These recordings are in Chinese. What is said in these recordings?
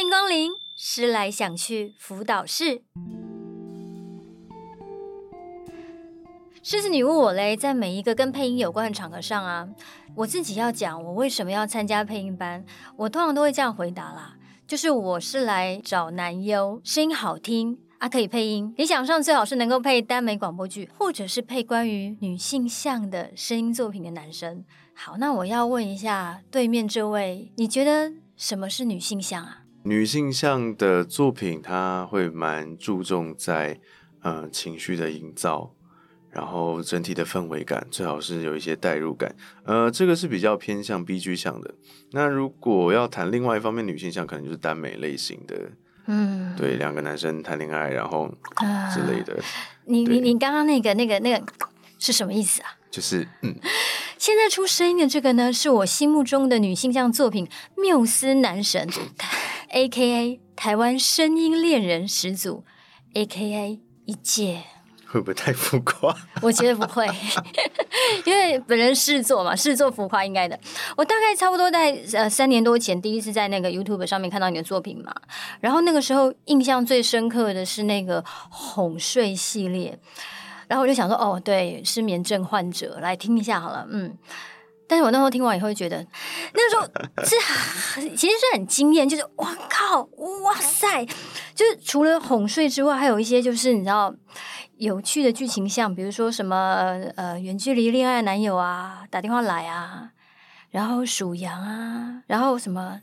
欢迎光临，思来想去辅导室。狮子女问我嘞，在每一个跟配音有关的场合上啊，我自己要讲我为什么要参加配音班，我通常都会这样回答啦，就是我是来找男优，声音好听啊，可以配音，理想上最好是能够配耽美广播剧，或者是配关于女性向的声音作品的男生。好，那我要问一下对面这位，你觉得什么是女性向啊？女性向的作品，它会蛮注重在呃情绪的营造。然后整体的氛围感最好是有一些代入感，呃，这个是比较偏向 BG 向的。那如果要谈另外一方面女性向，可能就是耽美类型的，嗯，对，两个男生谈恋爱，然后之类的。呃、你你你刚刚那个那个那个是什么意思啊？就是嗯，现在出声音的这个呢，是我心目中的女性向作品缪斯男神，A.K.A. 台湾声音恋人始祖，A.K.A. 一届。会不会太浮夸？我觉得不会，因为本人试做嘛，试做浮夸应该的。我大概差不多在呃三年多前第一次在那个 YouTube 上面看到你的作品嘛，然后那个时候印象最深刻的是那个哄睡系列，然后我就想说哦，对，失眠症患者来听一下好了，嗯。但是我那时候听完以后，觉得 那时候是其实是很惊艳，就是哇靠，哇塞，就是除了哄睡之外，还有一些就是你知道。有趣的剧情，像比如说什么呃远距离恋爱男友啊，打电话来啊，然后数羊啊，然后什么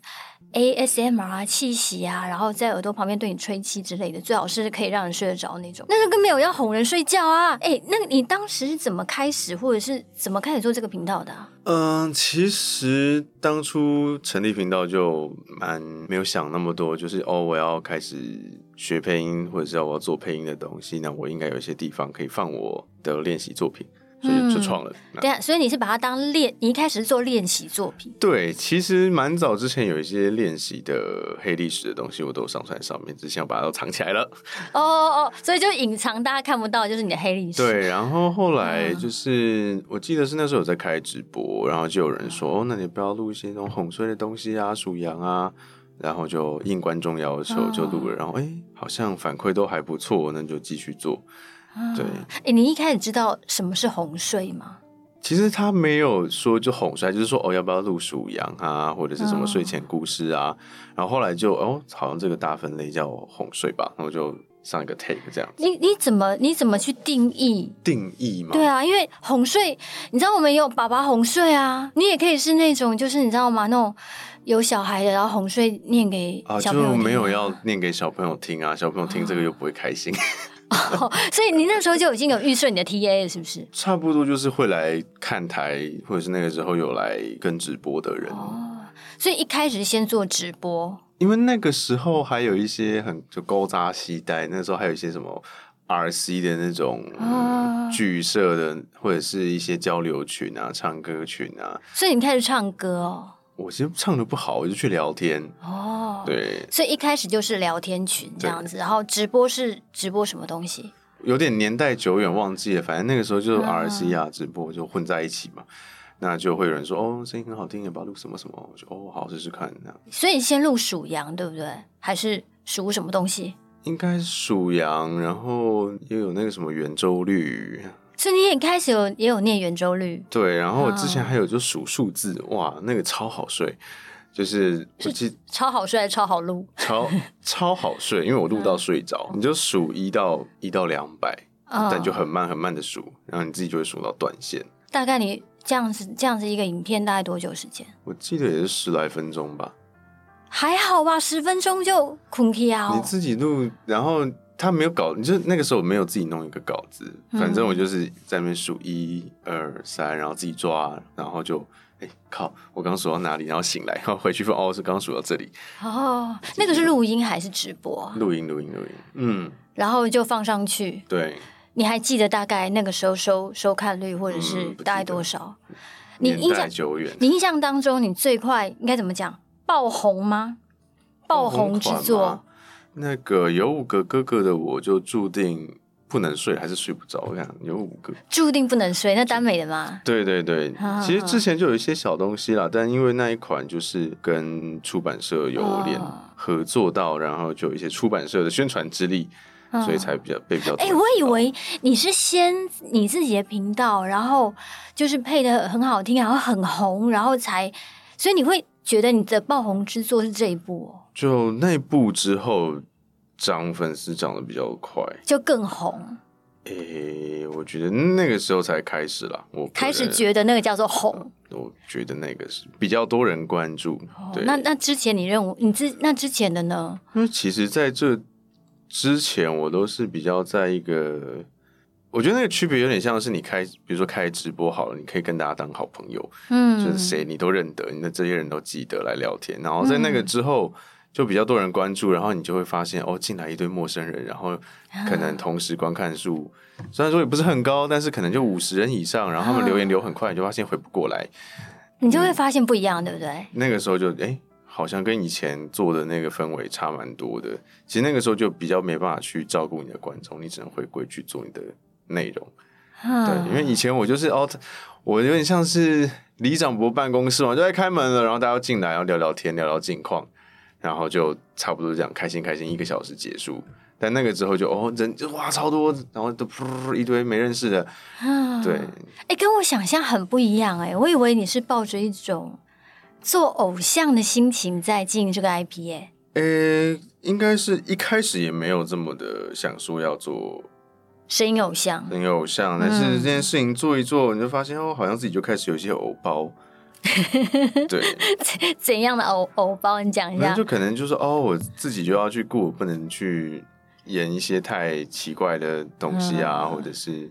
ASMR 啊，气息啊，然后在耳朵旁边对你吹气之类的，最好是可以让人睡得着那种。那就更没有要哄人睡觉啊！哎，那你当时是怎么开始，或者是怎么开始做这个频道的啊？嗯，其实当初成立频道就蛮没有想那么多，就是哦，我要开始。学配音，或者是要我要做配音的东西，那我应该有一些地方可以放我的练习作品，所以就创了。嗯、对啊，所以你是把它当练，你一开始是做练习作品。对，其实蛮早之前有一些练习的黑历史的东西，我都上传上面，只想把它都藏起来了。哦哦哦，所以就隐藏，大家看不到，就是你的黑历史。对，然后后来就是，嗯、我记得是那时候有在开直播，然后就有人说：“哦，那你不要录一些那种哄睡的东西啊，数羊啊。”然后就应观众要求就录了，然后哎，好像反馈都还不错，那就继续做。对，哎，你一开始知道什么是哄睡吗？其实他没有说就哄睡，就是说哦，要不要录数羊啊，或者是什么睡前故事啊？然后后来就哦，好像这个大分类叫哄睡吧，然后就上一个 take 这样子。你你怎么你怎么去定义？定义吗？对啊，因为哄睡，你知道我们也有爸爸哄睡啊，你也可以是那种，就是你知道吗？那种。有小孩的，然后哄睡念给小朋友听啊，就没有要念给小朋友听啊，小朋友听这个又不会开心。哦，所以你那时候就已经有预设你的 TA 了，是不是？差不多就是会来看台，或者是那个时候有来跟直播的人。哦，所以一开始先做直播，因为那个时候还有一些很就高扎西带，那时候还有一些什么 RC 的那种剧社的，或者是一些交流群啊、唱歌群啊。所以你开始唱歌哦。我其实唱的不好，我就去聊天哦。对，所以一开始就是聊天群这样子，然后直播是直播什么东西？有点年代久远，忘记了。反正那个时候就是 RC 啊，直播就混在一起嘛。嗯、那就会有人说：“哦，声音很好听，要不要录什么什么？”我就：“哦，好，试试看。”那样。所以先录属羊，对不对？还是属什么东西？应该属羊，然后又有那个什么圆周率。所以你也开始有也有念圆周率，对，然后我之前还有就数数字，哦、哇，那个超好睡，就是我记是超好睡还是超好录，超超好睡，因为我录到睡着，嗯、你就数一到一到两百，哦、但就很慢很慢的数，然后你自己就会数到断线。大概你这样子这样子一个影片大概多久时间？我记得也是十来分钟吧，还好吧，十分钟就困掉。你自己录，然后。他没有稿，你就那个时候没有自己弄一个稿子，反正我就是在那边数一二三，然后自己抓，然后就哎、欸、靠，我刚数到哪里？然后醒来，然后回去说哦，是刚数到这里。哦，那个是录音还是直播？录音，录音，录音。嗯，然后就放上去。对，你还记得大概那个时候收收看率或者是大概多少？嗯、你印象久远，你印象当中你最快应该怎么讲？爆红吗？爆红之作。那个有五个哥哥的我就注定不能睡还是睡不着，我想有五个，注定不能睡。那耽美的吗？对对对，其实之前就有一些小东西啦，但因为那一款就是跟出版社有点合作到，然后就有一些出版社的宣传之力，所以才比较被比较。哎，我以为你是先你自己的频道，然后就是配的很好听，然后很红，然后才，所以你会觉得你的爆红之作是这一部哦。就那一部之后。涨粉丝涨得比较快，就更红。诶、欸，我觉得那个时候才开始啦。我开始觉得那个叫做红。我觉得那个是比较多人关注。哦、对，那那之前你认为你之那之前的呢？因为其实在这之前，我都是比较在一个，我觉得那个区别有点像是你开，比如说开直播好了，你可以跟大家当好朋友，嗯，就是谁你都认得，你的这些人都记得来聊天。然后在那个之后。嗯就比较多人关注，然后你就会发现哦，进来一堆陌生人，然后可能同时观看数虽然说也不是很高，但是可能就五十人以上，然后他们留言留很快，你就发现回不过来，你就会发现不一样，嗯、对不对？那个时候就哎，好像跟以前做的那个氛围差蛮多的。其实那个时候就比较没办法去照顾你的观众，你只能回归去做你的内容。对，因为以前我就是哦，我有点像是李长博办公室嘛，就在开门了，然后大家进来，然后聊聊天，聊聊近况。然后就差不多这样，开心开心一个小时结束。但那个之后就哦，人就哇超多，然后都噗一堆没认识的。嗯，对。哎，跟我想象很不一样哎，我以为你是抱着一种做偶像的心情在进这个 IP 哎。呃，应该是一开始也没有这么的想说要做声音偶像，声音偶像。但是这件事情做一做，你就发现哦，好像自己就开始有一些偶包。对，怎怎样的偶偶包？你讲一下。就可能就是哦，我自己就要去顾，不能去演一些太奇怪的东西啊，嗯、或者是，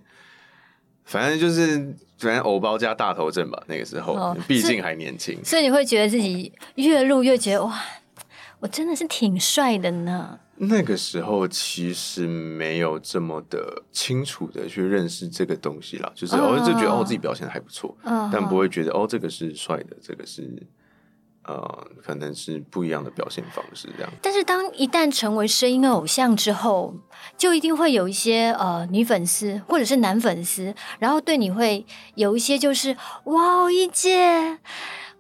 反正就是反正偶包加大头症吧。那个时候，哦、毕竟还年轻，所以你会觉得自己越录越觉得哇，我真的是挺帅的呢。那个时候其实没有这么的清楚的去认识这个东西啦，就是我就觉得哦，自己表现的还不错，但不会觉得哦，这个是帅的，这个是呃，可能是不一样的表现方式这样。但是当一旦成为声音偶像之后，就一定会有一些呃女粉丝或者是男粉丝，然后对你会有一些就是哇，一姐。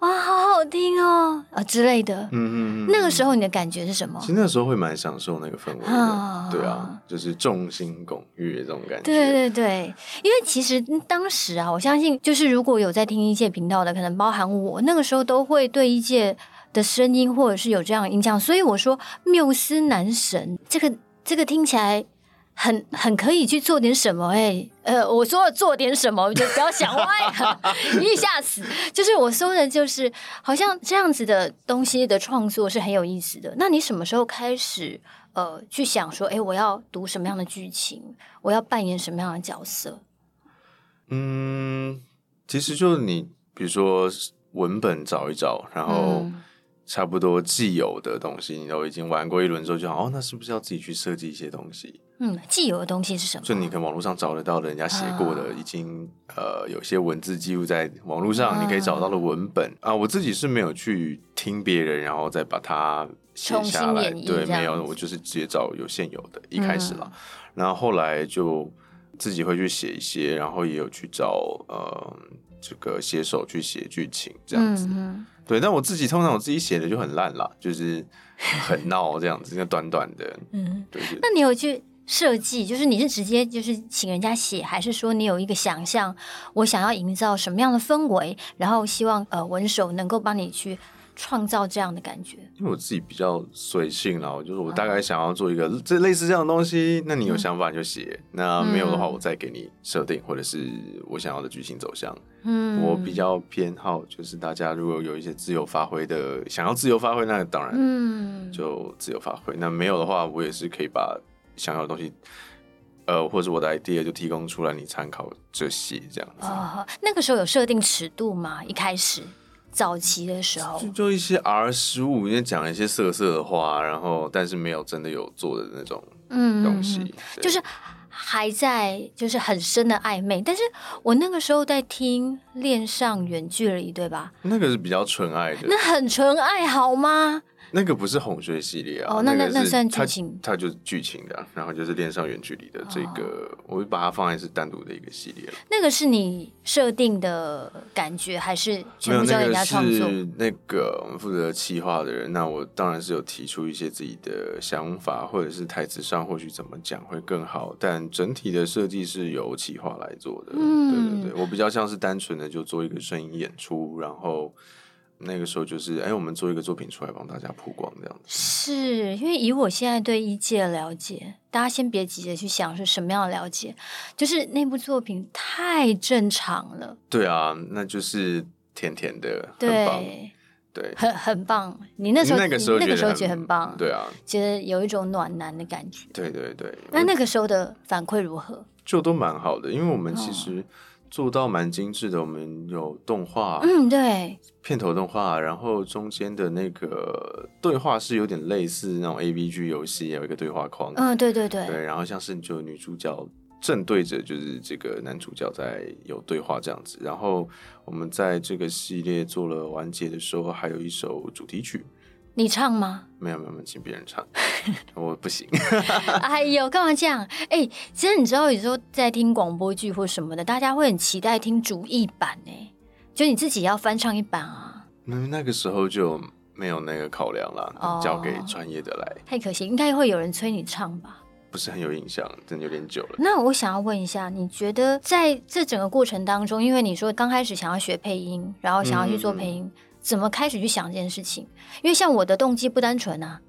哇，好好听哦啊之类的。嗯嗯嗯。那个时候你的感觉是什么？其实那时候会蛮享受那个氛围的。哦、对啊，就是众星拱月这种感觉。对对对，因为其实当时啊，我相信就是如果有在听一届频道的，可能包含我，那个时候都会对一届的声音或者是有这样的印象。所以我说缪斯男神，这个这个听起来。很很可以去做点什么哎、欸，呃，我说的做点什么就不要想歪了，一下死就是我说的，就是好像这样子的东西的创作是很有意思的。那你什么时候开始呃去想说，哎、欸，我要读什么样的剧情，我要扮演什么样的角色？嗯，其实就是你比如说文本找一找，然后。嗯差不多既有的东西，你都已经玩过一轮之后，就好哦，那是不是要自己去设计一些东西？嗯，既有的东西是什么？就你可能网络上找得到的，人家写过的，已经、啊、呃有些文字记录在网络上，你可以找到的文本啊，啊。我自己是没有去听别人，然后再把它写下来。对，没有，我就是直接找有现有的，一开始了、嗯，然后后来就自己会去写一些，然后也有去找呃这个写手去写剧情这样子。嗯对，但我自己通常我自己写的就很烂啦，就是很闹这样子，那短短的。嗯，对，对。那你有去设计？就是你是直接就是请人家写，还是说你有一个想象，我想要营造什么样的氛围，然后希望呃文手能够帮你去。创造这样的感觉，因为我自己比较随性啦，就是我大概想要做一个这类似这样的东西，那你有想法你就写，嗯，那没有的话我再给你设定，或者是我想要的剧情走向。嗯，我比较偏好就是大家如果有一些自由发挥的，想要自由发挥，那当然，嗯，就自由发挥。那没有的话，我也是可以把想要的东西，呃，或者我的 idea 就提供出来，你参考这些这样子。哦，那个时候有设定尺度吗？一开始？早期的时候，就就一些 R 十五，因为讲了一些色色的话，然后但是没有真的有做的那种嗯东西，嗯、就是还在就是很深的暧昧。但是我那个时候在听恋上远距离，对吧？那个是比较纯爱的，那很纯爱好吗？那个不是哄睡系列啊，哦，那那那算剧情，它就是剧情的，然后就是恋上远距离的这个，哦、我会把它放在是单独的一个系列了。那个是你设定的感觉，还是全部交给人家创作？是那个我们负责企划的人，那我当然是有提出一些自己的想法，或者是台词上或许怎么讲会更好，但整体的设计是由企划来做的。嗯，对对对，我比较像是单纯的就做一个声音演出，然后。那个时候就是，哎，我们做一个作品出来帮大家曝光这样子。是因为以我现在对一届的了解，大家先别急着去想是什么样的了解，就是那部作品太正常了。对啊，那就是甜甜的，对很棒，对，很很棒。你那时候那个时候那个时候觉得很棒，对啊，觉得有一种暖男的感觉。对对对。那那个时候的反馈如何？就都蛮好的，因为我们其实。哦做到蛮精致的，我们有动画，嗯，对，片头动画，然后中间的那个对话是有点类似那种 AVG 游戏，有一个对话框，嗯，对对对，对，然后像是就女主角正对着就是这个男主角在有对话这样子，然后我们在这个系列做了完结的时候，还有一首主题曲。你唱吗？没有没有没有，请别人唱，我不行。哎呦，干嘛这样？哎、欸，其实你知道，有时候在听广播剧或什么的，大家会很期待听主译版呢，就你自己要翻唱一版啊。那那个时候就没有那个考量了，哦、交给专业的来。太可惜，应该会有人催你唱吧？不是很有印象，真的有点久了。那我想要问一下，你觉得在这整个过程当中，因为你说刚开始想要学配音，然后想要去做配音。嗯怎么开始去想这件事情？因为像我的动机不单纯啊，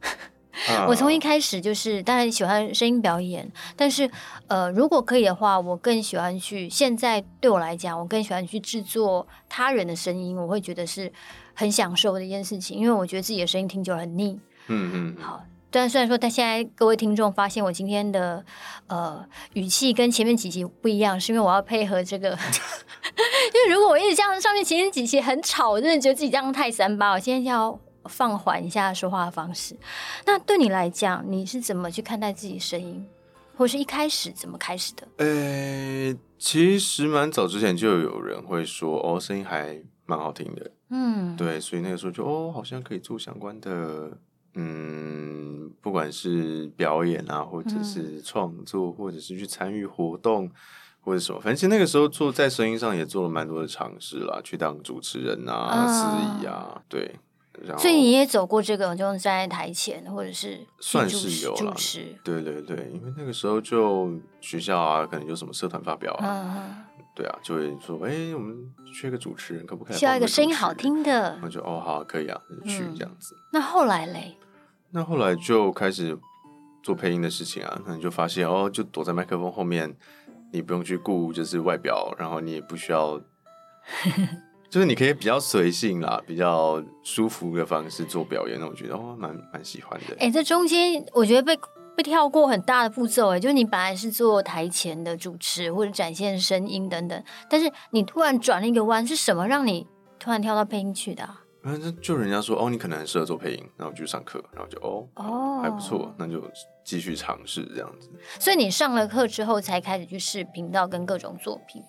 我从一开始就是当然喜欢声音表演，但是呃，如果可以的话，我更喜欢去。现在对我来讲，我更喜欢去制作他人的声音，我会觉得是很享受的一件事情，因为我觉得自己的声音听久了很腻。嗯嗯，好。但虽然说，但现在各位听众发现我今天的呃语气跟前面几集不一样，是因为我要配合这个。因为如果我一直这样，上面前面几期很吵，我真的觉得自己这样太三八。我现在要放缓一下说话的方式。那对你来讲，你是怎么去看待自己声音，或是一开始怎么开始的？呃、欸，其实蛮早之前就有人会说，哦，声音还蛮好听的。嗯，对，所以那个时候就哦，好像可以做相关的。嗯，不管是表演啊，或者是创作，嗯、或者是去参与活动，或者什么，反正其实那个时候做在声音上也做了蛮多的尝试啦，去当主持人啊、司仪啊，啊，对。然后，所以你也走过这个，就站在台前，或者是算是有主持。对对对，因为那个时候就学校啊，可能有什么社团发表啊，嗯对啊，就会说，哎、欸，我们缺个主持人，可不可以？需要一个声音好听的。我就哦，好，可以啊，就去这样子。嗯、那后来嘞？那后来就开始做配音的事情啊，那你就发现哦，就躲在麦克风后面，你不用去顾就是外表，然后你也不需要，就是你可以比较随性啦，比较舒服的方式做表演，那我觉得哦，蛮蛮喜欢的。哎、欸，这中间我觉得被被跳过很大的步骤，哎，就是你本来是做台前的主持或者展现声音等等，但是你突然转了一个弯，是什么让你突然跳到配音去的？反正就人家说哦，你可能很适合做配音，然后就上课，然后就哦哦还不错，那就继续尝试这样子。所以你上了课之后才开始去试频道跟各种作品。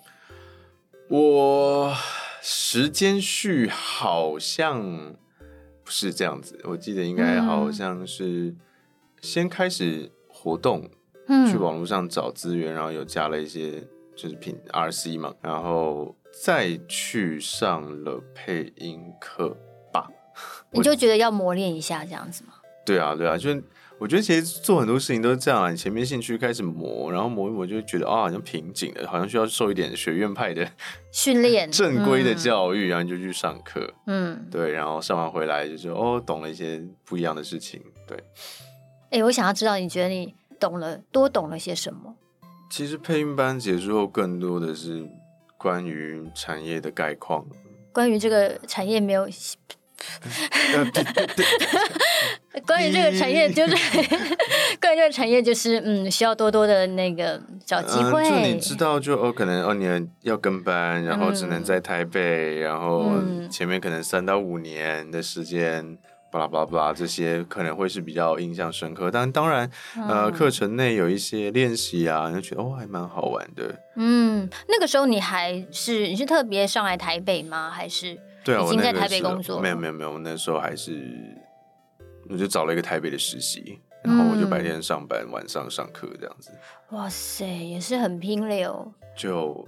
我时间序好像不是这样子，我记得应该好像是先开始活动，嗯，去网络上找资源，然后有加了一些就是品 RC 嘛，然后再去上了配音课吧。你就觉得要磨练一下这样子吗？对啊，对啊，就我觉得其实做很多事情都是这样啊。你前面兴趣开始磨，然后磨一磨就觉得啊、哦，好像瓶颈了，好像需要受一点学院派的训练、正规的教育，嗯、然后你就去上课。嗯，对，然后上完回来就说哦，懂了一些不一样的事情。对，哎、欸，我想要知道你觉得你懂了多懂了些什么？其实配音班结束后，更多的是关于产业的概况，关于这个产业没有。关于这个产业，就是 关于这个产业，就是嗯，需要多多的那个找机会。就你知道，就哦，可能哦，你要跟班，然后只能在台北，然后前面可能三到五年的时间，巴拉巴拉巴拉，这些可能会是比较印象深刻。但当然，呃，课程内有一些练习啊，你就觉得哦，还蛮好玩的。嗯，那个时候你还是你是特别上来台北吗？还是？对啊，已经在台北工作。没有没有没有，那时候还是我就找了一个台北的实习，然后我就白天上班，嗯、晚上上课这样子。哇塞，也是很拼了哦。就。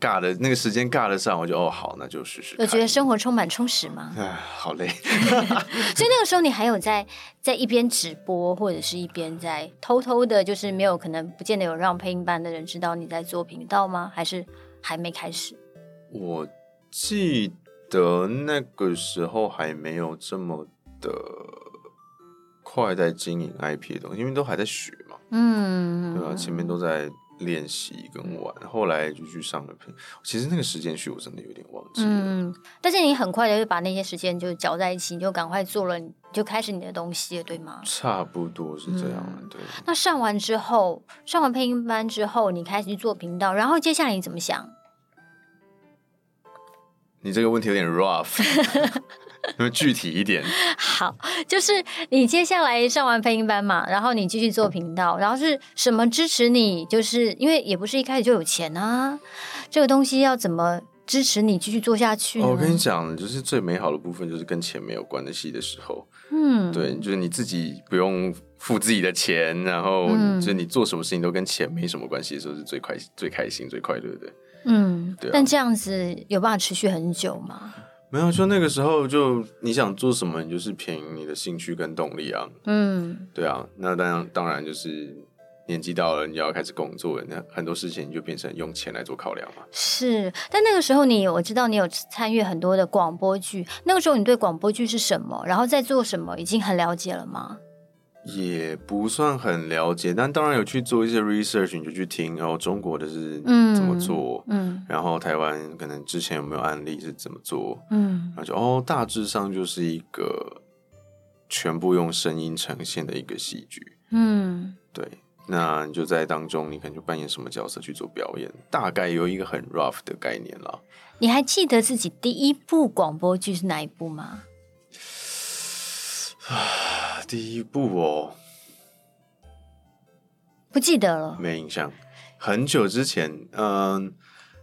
尬的那个时间尬得上，我就哦好，那就试试。我觉得生活充满充实吗？哎，好累。所以那个时候你还有在在一边直播，或者是一边在偷偷的，就是没有可能不见得有让配音班的人知道你在做频道吗？还是还没开始？我记得那个时候还没有这么的快在经营 IP 的东西，因为都还在学嘛。嗯，对吧？前面都在。练习跟玩，后来就去上了配。其实那个时间序我真的有点忘记了。嗯，但是你很快的就把那些时间就搅在一起，你就赶快做了，你就开始你的东西了，对吗？差不多是这样，嗯、对。那上完之后，上完配音班之后，你开始去做频道，然后接下来你怎么想？你这个问题有点 rough。那么具体一点，好，就是你接下来上完配音班嘛，然后你继续做频道，然后是什么支持你？就是因为也不是一开始就有钱啊，这个东西要怎么支持你继续做下去？我跟你讲，就是最美好的部分就是跟钱没有关系的，的时候，嗯，对，就是你自己不用付自己的钱，然后就是你做什么事情都跟钱没什么关系的时候，是最快、最开心、最快乐的。嗯，对啊。但这样子有办法持续很久吗？没有，就那个时候，就你想做什么，你就是凭你的兴趣跟动力啊。嗯，对啊，那当然，当然就是年纪到了，你要开始工作，那很多事情就变成用钱来做考量嘛。是，但那个时候你，我知道你有参与很多的广播剧，那个时候你对广播剧是什么，然后在做什么，已经很了解了吗？也不算很了解，但当然有去做一些 research，你就去听，然后中国的是怎么做，嗯，嗯然后台湾可能之前有没有案例是怎么做，嗯，然后就哦，大致上就是一个全部用声音呈现的一个戏剧，嗯，对，那你就在当中，你可能就扮演什么角色去做表演，大概有一个很 rough 的概念了。你还记得自己第一部广播剧是哪一部吗？啊，第一部哦，不记得了，没印象。很久之前，嗯，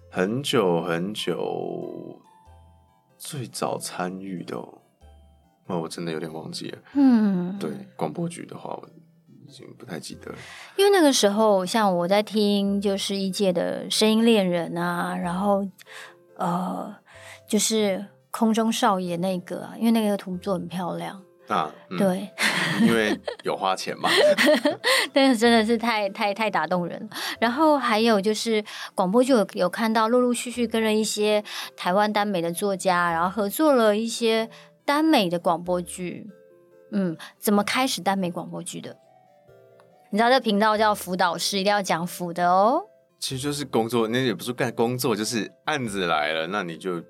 很久很久，最早参与的哦，哦，我真的有点忘记了。嗯，对，广播剧的话，我已经不太记得了。因为那个时候，像我在听，就是一届的声音恋人啊，然后呃，就是空中少爷那个啊，因为那个图做很漂亮。啊，嗯、对，因为有花钱嘛，但是真的是太太太打动人了。然后还有就是广播剧有有看到陆陆续续跟了一些台湾耽美的作家，然后合作了一些耽美的广播剧。嗯，怎么开始耽美广播剧的？你知道这频道叫辅导室，一定要讲辅的哦。其实就是工作，那也不是干工作，就是案子来了，那你就。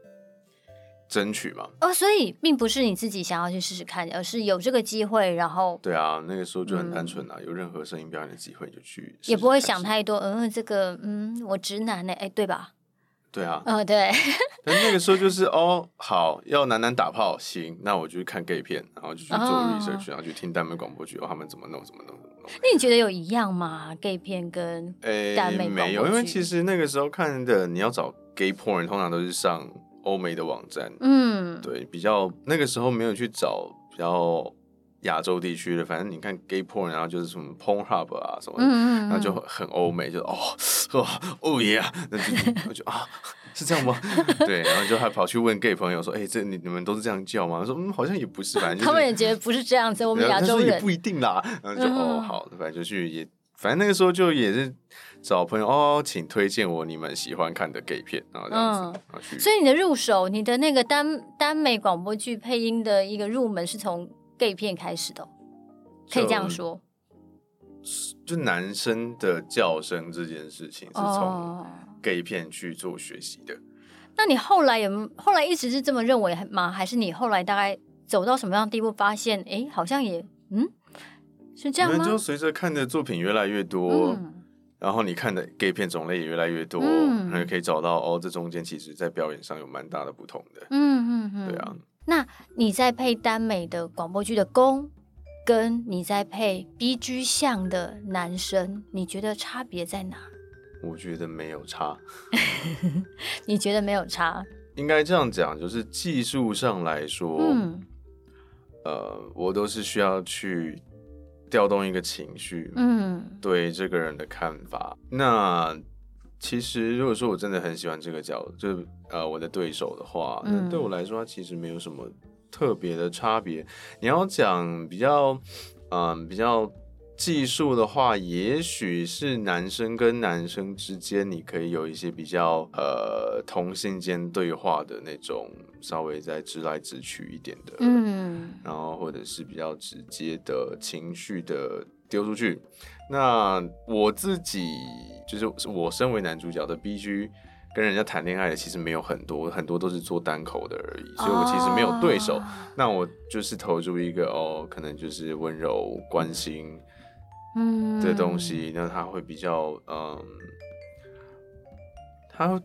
争取嘛？哦，所以并不是你自己想要去试试看，而是有这个机会，然后对啊，那个时候就很单纯啊，嗯、有任何声音表演的机会就去试试，也不会想太多。嗯，这个嗯，我直男呢？哎，对吧？对啊，嗯、哦，对。但那个时候就是哦，好要男男打炮，行，那我就去看 gay 片，然后就去做 research，、哦、然后去听耽美广播剧，哦，他们怎么弄，怎么弄，怎么弄。那你觉得有一样吗？gay 片跟耽美广播剧？没有，因为其实那个时候看的，你要找 gay porn，通常都是上。欧美的网站，嗯，对，比较那个时候没有去找比较亚洲地区的，反正你看 gay porn，然后就是什么 Pornhub 啊什么的，嗯嗯嗯然后就很欧美，就哦 哦哦耶，那就就啊 是这样吗？对，然后就还跑去问 gay 朋友说，哎、欸，这你你们都是这样叫吗？他说嗯，好像也不是，反正、就是、他们也觉得不是这样子，我们亚洲人也不一定啦。然后就、嗯、哦好，反正就去也，反正那个时候就也是。找朋友哦，请推荐我你们喜欢看的 gay 片，然后这样子。嗯、所以你的入手，你的那个耽耽美广播剧配音的一个入门是从 gay 片开始的、哦，可以这样说。就，就男生的叫声这件事情是从 gay 片去做学习的、哦。那你后来有后来一直是这么认为吗？还是你后来大概走到什么样的地步，发现哎，好像也嗯是这样吗？就随着看的作品越来越多。嗯然后你看的 gay 片种类也越来越多，嗯、然后可以找到哦，这中间其实在表演上有蛮大的不同的。嗯嗯嗯，对啊。那你在配耽美的广播剧的攻，跟你在配 BG 向的男生，你觉得差别在哪？我觉得没有差。你觉得没有差？应该这样讲，就是技术上来说，嗯，呃，我都是需要去调动一个情绪，嗯，对这个人的看法。那其实如果说我真的很喜欢这个角，就呃我的对手的话，那对我来说，他其实没有什么特别的差别。你要讲比较，嗯、呃，比较。技术的话，也许是男生跟男生之间，你可以有一些比较呃同性间对话的那种，稍微再直来直去一点的，嗯，然后或者是比较直接的情绪的丢出去。那我自己就是我身为男主角的 BG，跟人家谈恋爱的其实没有很多，很多都是做单口的而已，所以我其实没有对手。Oh. 那我就是投注一个哦，可能就是温柔关心。嗯，的东西，那它会比较，嗯，它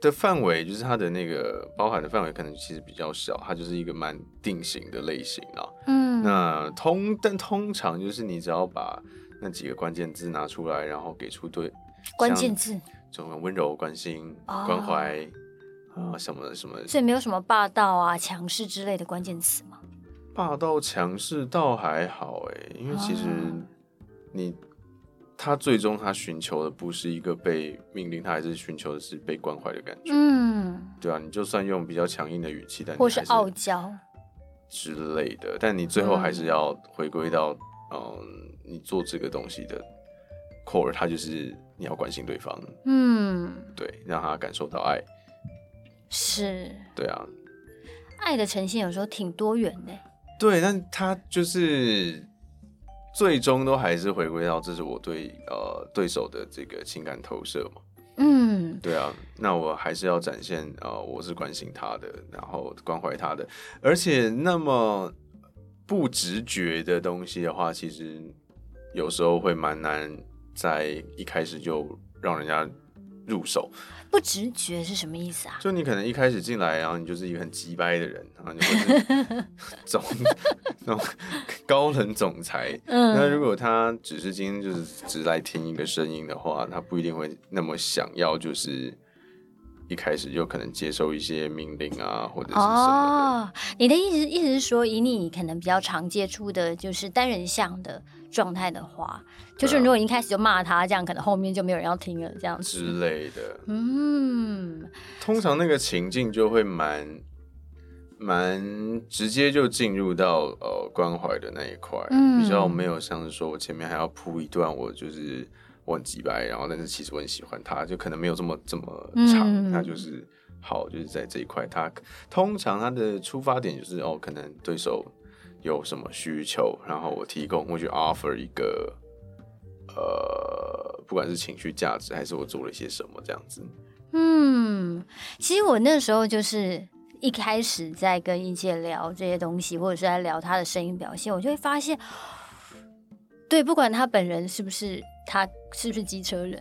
的范围就是它的那个包含的范围可能其实比较小，它就是一个蛮定型的类型啊。嗯，那通但通常就是你只要把那几个关键字拿出来，然后给出对关键字，这种温柔、关心、哦、关怀啊什么什么，所以没有什么霸道啊、强势之类的关键词吗？霸道、强势倒还好哎、欸，因为其实。哦你他最终他寻求的不是一个被命令，他还是寻求的是被关怀的感觉。嗯，对啊，你就算用比较强硬的语气，但或是傲娇之类的，但你最后还是要回归到嗯，嗯，你做这个东西的 core，它就是你要关心对方。嗯，对，让他感受到爱。是。对啊，爱的呈现有时候挺多元的。对，但他就是。最终都还是回归到这是我对呃对手的这个情感投射嘛，嗯，对啊，那我还是要展现呃我是关心他的，然后关怀他的，而且那么不直觉的东西的话，其实有时候会蛮难在一开始就让人家入手。不直觉是什么意思啊？就你可能一开始进来，然后你就是一个很机掰的人，然后你会 总 那种高冷总裁。嗯，那如果他只是今天就是只来听一个声音的话，他不一定会那么想要，就是一开始就可能接受一些命令啊，或者是什么的。哦，你的意思意思是说，以你可能比较常接触的，就是单人像的。状态的话，就是如果一开始就骂他，这样可能后面就没有人要听了，这样子之类的。嗯，通常那个情境就会蛮蛮直接就进入到呃关怀的那一块，嗯，比较没有像是说我前面还要铺一段，我就是我很急白，然后但是其实我很喜欢他，就可能没有这么这么长，那、嗯、就是好，就是在这一块，他通常他的出发点就是哦，可能对手。有什么需求，然后我提供，我去 offer 一个，呃，不管是情绪价值，还是我做了一些什么这样子。嗯，其实我那时候就是一开始在跟一姐聊这些东西，或者是在聊他的声音表现，我就会发现，对，不管他本人是不是，他是不是机车人。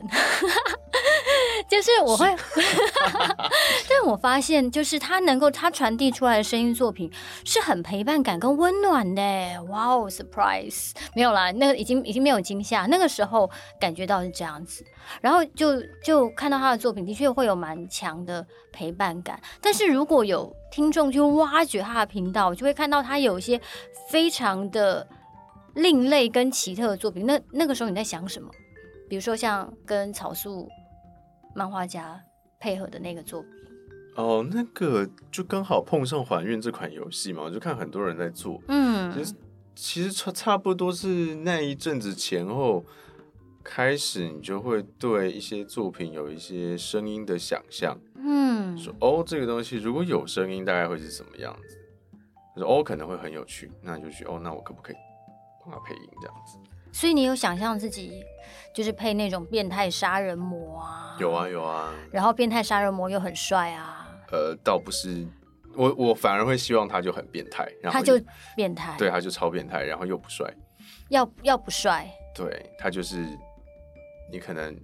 就是我会，但我发现，就是他能够他传递出来的声音作品是很陪伴感跟温暖的。哇哦，surprise！没有啦，那个已经已经没有惊吓，那个时候感觉到是这样子，然后就就看到他的作品的确会有蛮强的陪伴感。但是如果有听众就挖掘他的频道，就会看到他有一些非常的另类跟奇特的作品。那那个时候你在想什么？比如说像跟草素。漫画家配合的那个作品。哦，那个就刚好碰上还愿这款游戏嘛，我就看很多人在做，嗯，其实其实差差不多是那一阵子前后开始，你就会对一些作品有一些声音的想象，嗯，说哦，这个东西如果有声音，大概会是什么样子？他说哦，可能会很有趣，那就去哦，那我可不可以帮他配音这样子？所以你有想象自己就是配那种变态杀人魔啊？有啊有啊。然后变态杀人魔又很帅啊？呃，倒不是，我我反而会希望他就很变态，然后他就变态，对，他就超变态，然后又不帅，要要不帅，对，他就是你可能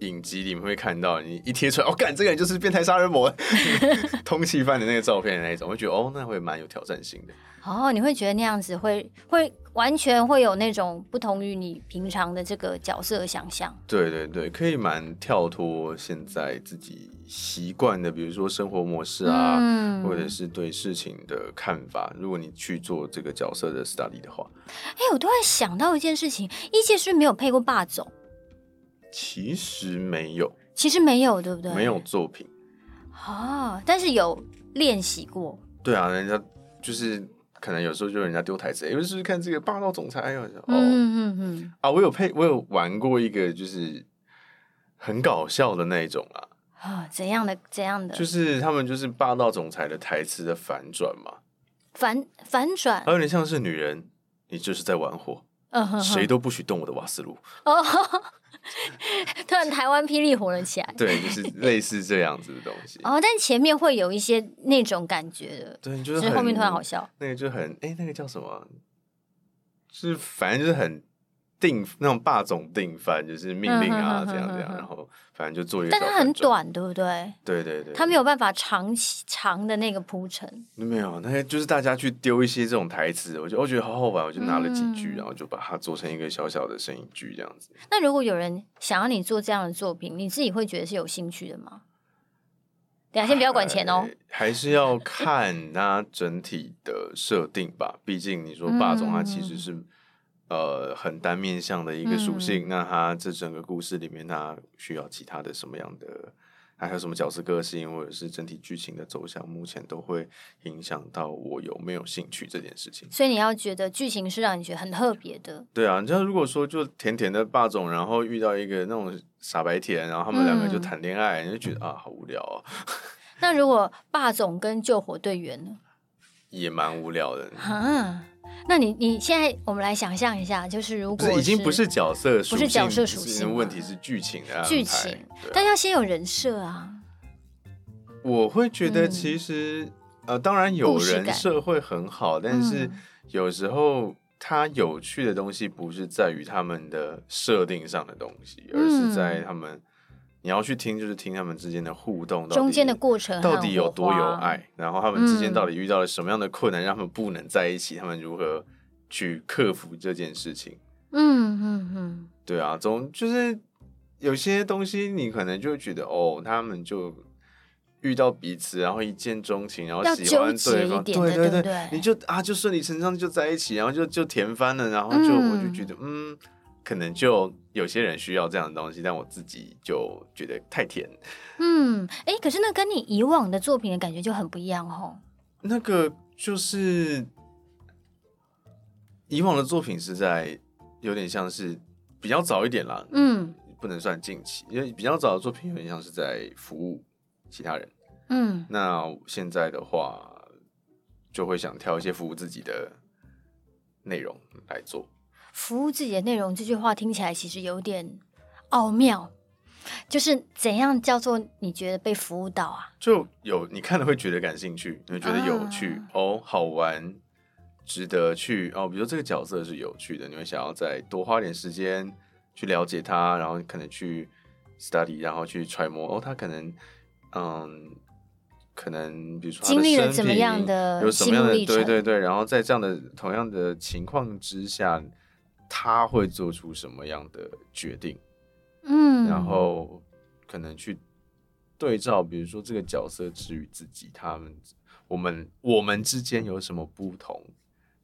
影集里面会看到，你一贴出来，哦，干，这个人就是变态杀人魔，通缉犯的那个照片的那一种，我觉得哦，那会蛮有挑战性的。哦，你会觉得那样子会会完全会有那种不同于你平常的这个角色的想象。对对对，可以蛮跳脱现在自己习惯的，比如说生活模式啊，嗯、或者是对事情的看法。如果你去做这个角色的 study 的话，哎，我突然想到一件事情，一届是不是没有配过霸总？其实没有，其实没有，对不对？没有作品。哦，但是有练习过。对啊，人家就是。可能有时候就人家丢台词，有、欸、时候看这个霸道总裁，哦，嗯嗯嗯啊，我有配，我有玩过一个，就是很搞笑的那种啊，啊，怎样的怎样的，就是他们就是霸道总裁的台词的反转嘛，反反转，有点像是女人，你就是在玩火，谁都不许动我的瓦斯炉，哦。突然台湾霹雳火了起来，对，就是类似这样子的东西。哦，但前面会有一些那种感觉的，对，就是后面突然好笑。那个就很，哎、欸，那个叫什么？就是反正就是很。定那种霸总定番，就是命令啊，这样这样，然后反正就做一个。但它很短，对不对？对对对，它没有办法长长的那个铺陈。没有，那些就是大家去丢一些这种台词，我就我觉得好好玩，我就拿了几句，然后就把它做成一个小小的声音剧这样子。那如果有人想要你做这样的作品，你自己会觉得是有兴趣的吗？等下先不要管钱哦，还是要看它整体的设定吧。毕竟你说霸总，它其实是。呃，很单面向的一个属性，嗯、那他这整个故事里面，他需要其他的什么样的，还有什么角色个性，或者是整体剧情的走向，目前都会影响到我有没有兴趣这件事情。所以你要觉得剧情是让你觉得很特别的。对啊，你知道如果说就甜甜的霸总，然后遇到一个那种傻白甜，然后他们两个就谈恋爱，嗯、你就觉得啊，好无聊啊。那如果霸总跟救火队员呢？也蛮无聊的。啊那你你现在我们来想象一下，就是如果是已经不是角色属性，不是角色属性，问题是剧情啊，剧情，啊、但要先有人设啊。我会觉得其实、嗯、呃，当然有人设会很好，但是有时候它有趣的东西不是在于他们的设定上的东西，嗯、而是在他们。你要去听，就是听他们之间的互动，中间的过程到底有多有爱，然后他们之间到底遇到了什么样的困难，让他们不能在一起，他们如何去克服这件事情？嗯嗯嗯，对啊，总就是有些东西你可能就会觉得哦，他们就遇到彼此，然后一见钟情，然后喜欢对方，对对对，对你就啊就顺理成章就在一起，然后就就甜翻了，然后就、嗯、我就觉得嗯。可能就有些人需要这样的东西，但我自己就觉得太甜。嗯，哎、欸，可是那跟你以往的作品的感觉就很不一样哦。那个就是以往的作品是在有点像是比较早一点啦，嗯，不能算近期，因为比较早的作品有点像是在服务其他人。嗯，那现在的话就会想挑一些服务自己的内容来做。服务自己的内容这句话听起来其实有点奥妙，就是怎样叫做你觉得被服务到啊？就有你看了会觉得感兴趣，你会觉得有趣、啊、哦，好玩，值得去哦。比如说这个角色是有趣的，你会想要再多花点时间去了解他，然后可能去 study，然后去揣摩哦，他可能嗯，可能比如说经历了怎么样的有什么样的对对对，然后在这样的同样的情况之下。他会做出什么样的决定？嗯，然后可能去对照，比如说这个角色之于自己，他们我们我们之间有什么不同？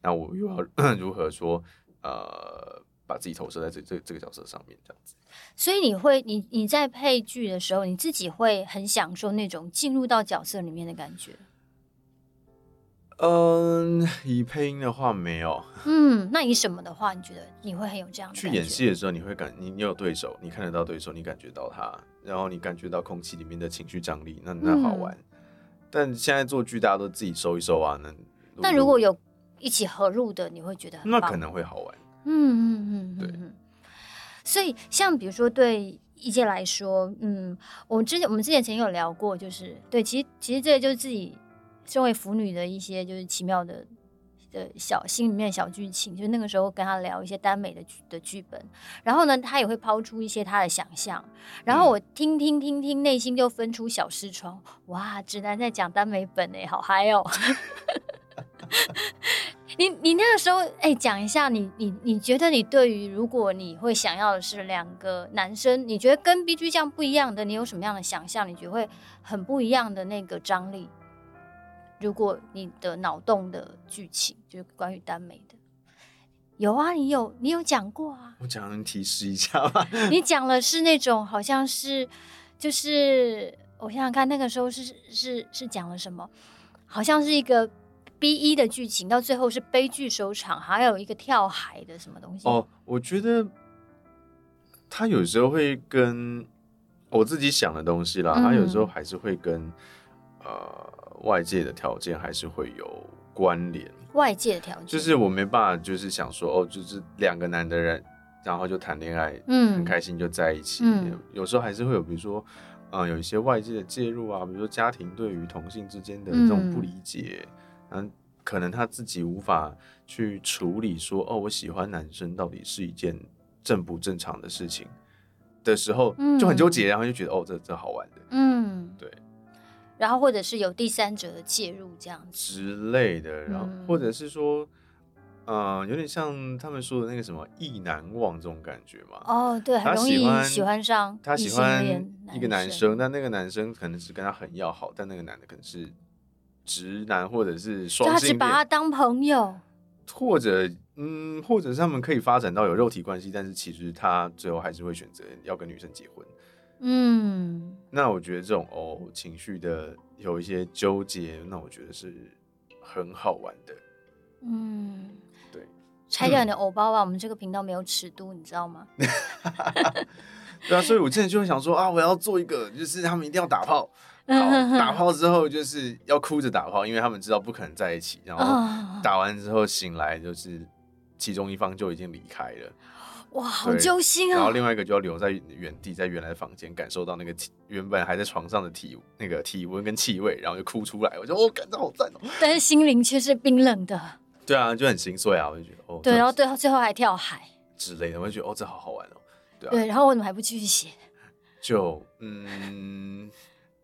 那我又要 如何说？呃，把自己投射在这这这个角色上面，这样子。所以你会，你你在配剧的时候，你自己会很享受那种进入到角色里面的感觉。嗯，以配音的话没有。嗯，那以什么的话，你觉得你会很有这样的？去演戏的时候，你会感你你有对手，你看得到对手，你感觉到他，然后你感觉到空气里面的情绪张力，那那好玩。嗯、但现在做剧，大家都自己收一收啊。那那如果有一起合入的，你会觉得很那可能会好玩。嗯嗯嗯，对。所以像比如说对一届来说，嗯，我之前我们之前曾经有聊过，就是对，其实其实这个就是自己。身为腐女的一些就是奇妙的的小心里面的小剧情，就那个时候跟他聊一些耽美的的剧本，然后呢，他也会抛出一些他的想象，然后我听听听听，内心就分出小视窗，哇，直男在讲耽美本哎，好嗨哦！你你那个时候哎，讲一下你你你觉得你对于如果你会想要的是两个男生，你觉得跟 BG 这样不一样的，你有什么样的想象？你觉得会很不一样的那个张力？如果你的脑洞的剧情就是关于耽美的，有啊，你有你有讲过啊？我讲能提示一下吗？你讲了是那种好像是，就是我想想看，那个时候是是是讲了什么？好像是一个。B 一的剧情到最后是悲剧收场，还有一个跳海的什么东西？哦，我觉得他有时候会跟我自己想的东西啦，嗯、他有时候还是会跟呃外界的条件还是会有关联。外界的条件就是我没办法，就是想说哦，就是两个男的人，然后就谈恋爱，嗯，很开心就在一起。嗯、有时候还是会有，比如说有一些外界的介入啊，比如说家庭对于同性之间的这种不理解。嗯嗯，可能他自己无法去处理说，说哦，我喜欢男生到底是一件正不正常的事情的时候，就很纠结，然后就觉得哦，这这好玩的，嗯，对。然后或者是有第三者的介入这样子之类的，然后或者是说，嗯、呃，有点像他们说的那个什么意难忘这种感觉嘛。哦，对，很容易喜欢上他喜欢一个男生，但那个男生可能是跟他很要好，但那个男的可能是。直男或者是双性恋，他只把他当朋友，或者嗯，或者是他们可以发展到有肉体关系，但是其实他最后还是会选择要跟女生结婚。嗯，那我觉得这种哦情绪的有一些纠结，那我觉得是很好玩的。嗯，对，拆掉你的偶包吧，我们这个频道没有尺度，你知道吗？对啊，所以我之前就会想说啊，我要做一个，就是他们一定要打炮。好，打炮之后就是要哭着打炮，因为他们知道不可能在一起。然后打完之后醒来，就是其中一方就已经离开了。哇，好揪心啊！然后另外一个就要留在原地，在原来的房间感受到那个原本还在床上的体那个体温跟气味，然后就哭出来。我觉得哦，感觉好赞哦。但是心灵却是冰冷的。对啊，就很心碎啊！我就觉得哦，对，然后最后最后还跳海之类的，我就觉得哦，这好好玩哦。对啊，对，然后我怎么还不继续写？就嗯。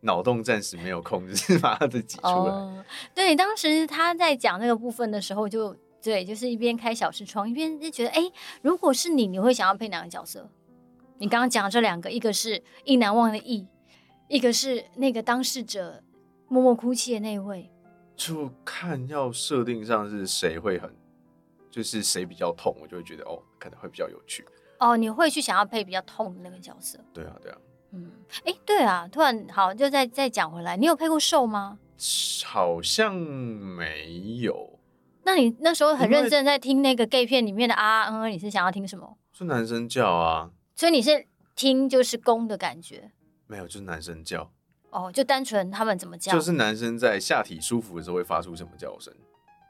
脑洞暂时没有空，就 是把它自己挤出来。Oh, 对，当时他在讲那个部分的时候就，就对，就是一边开小视窗，一边就觉得，哎，如果是你，你会想要配哪个角色？你刚刚讲的这两个，一个是意难忘的意，一个是那个当事者默默哭泣的那一位。就看要设定上是谁会很，就是谁比较痛，我就会觉得哦，可能会比较有趣。哦，你会去想要配比较痛的那个角色？对啊，对啊。嗯，哎，对啊，突然好，就再再讲回来，你有配过瘦吗？好像没有。那你那时候很认真在听那个 gay 片里面的啊啊嗯嗯，你是想要听什么？是男生叫啊。所以你是听就是公的感觉？没有，就是男生叫。哦，就单纯他们怎么叫？就是男生在下体舒服的时候会发出什么叫声？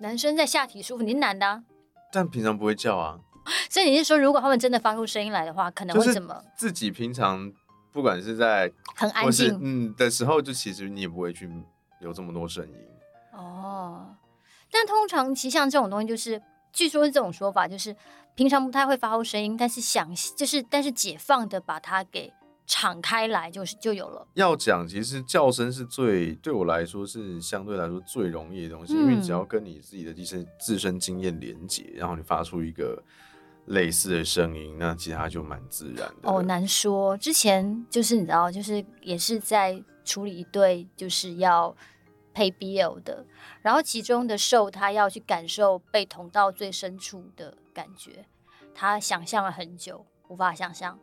男生在下体舒服，你是男的啊？但平常不会叫啊。所以你是说，如果他们真的发出声音来的话，可能会怎么？自己平常。不管是在很安静嗯的时候，就其实你也不会去有这么多声音哦。但通常其实像这种东西，就是据说是这种说法，就是平常不太会发出声音，但是想就是但是解放的把它给敞开来，就是就有了。要讲，其实叫声是最对我来说是相对来说最容易的东西，嗯、因为你只要跟你自己的自身自身经验连接，然后你发出一个。类似的声音，那其他就蛮自然的。哦，难说。之前就是你知道，就是也是在处理一对就是要配 BL 的，然后其中的受他要去感受被捅到最深处的感觉，他想象了很久，无法想象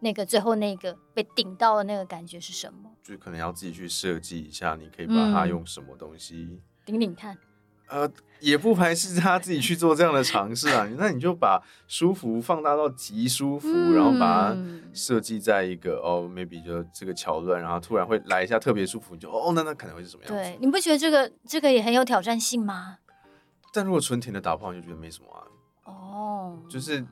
那个最后那个被顶到的那个感觉是什么。就可能要自己去设计一下，你可以把它用什么东西顶顶看。呃，也不排斥他自己去做这样的尝试啊。那你就把舒服放大到极舒服，嗯、然后把它设计在一个哦，maybe 就这个桥段，然后突然会来一下特别舒服，你就哦，那那可能会是什么样子？对，你不觉得这个这个也很有挑战性吗？但如果纯甜的打炮，你就觉得没什么啊。哦，就是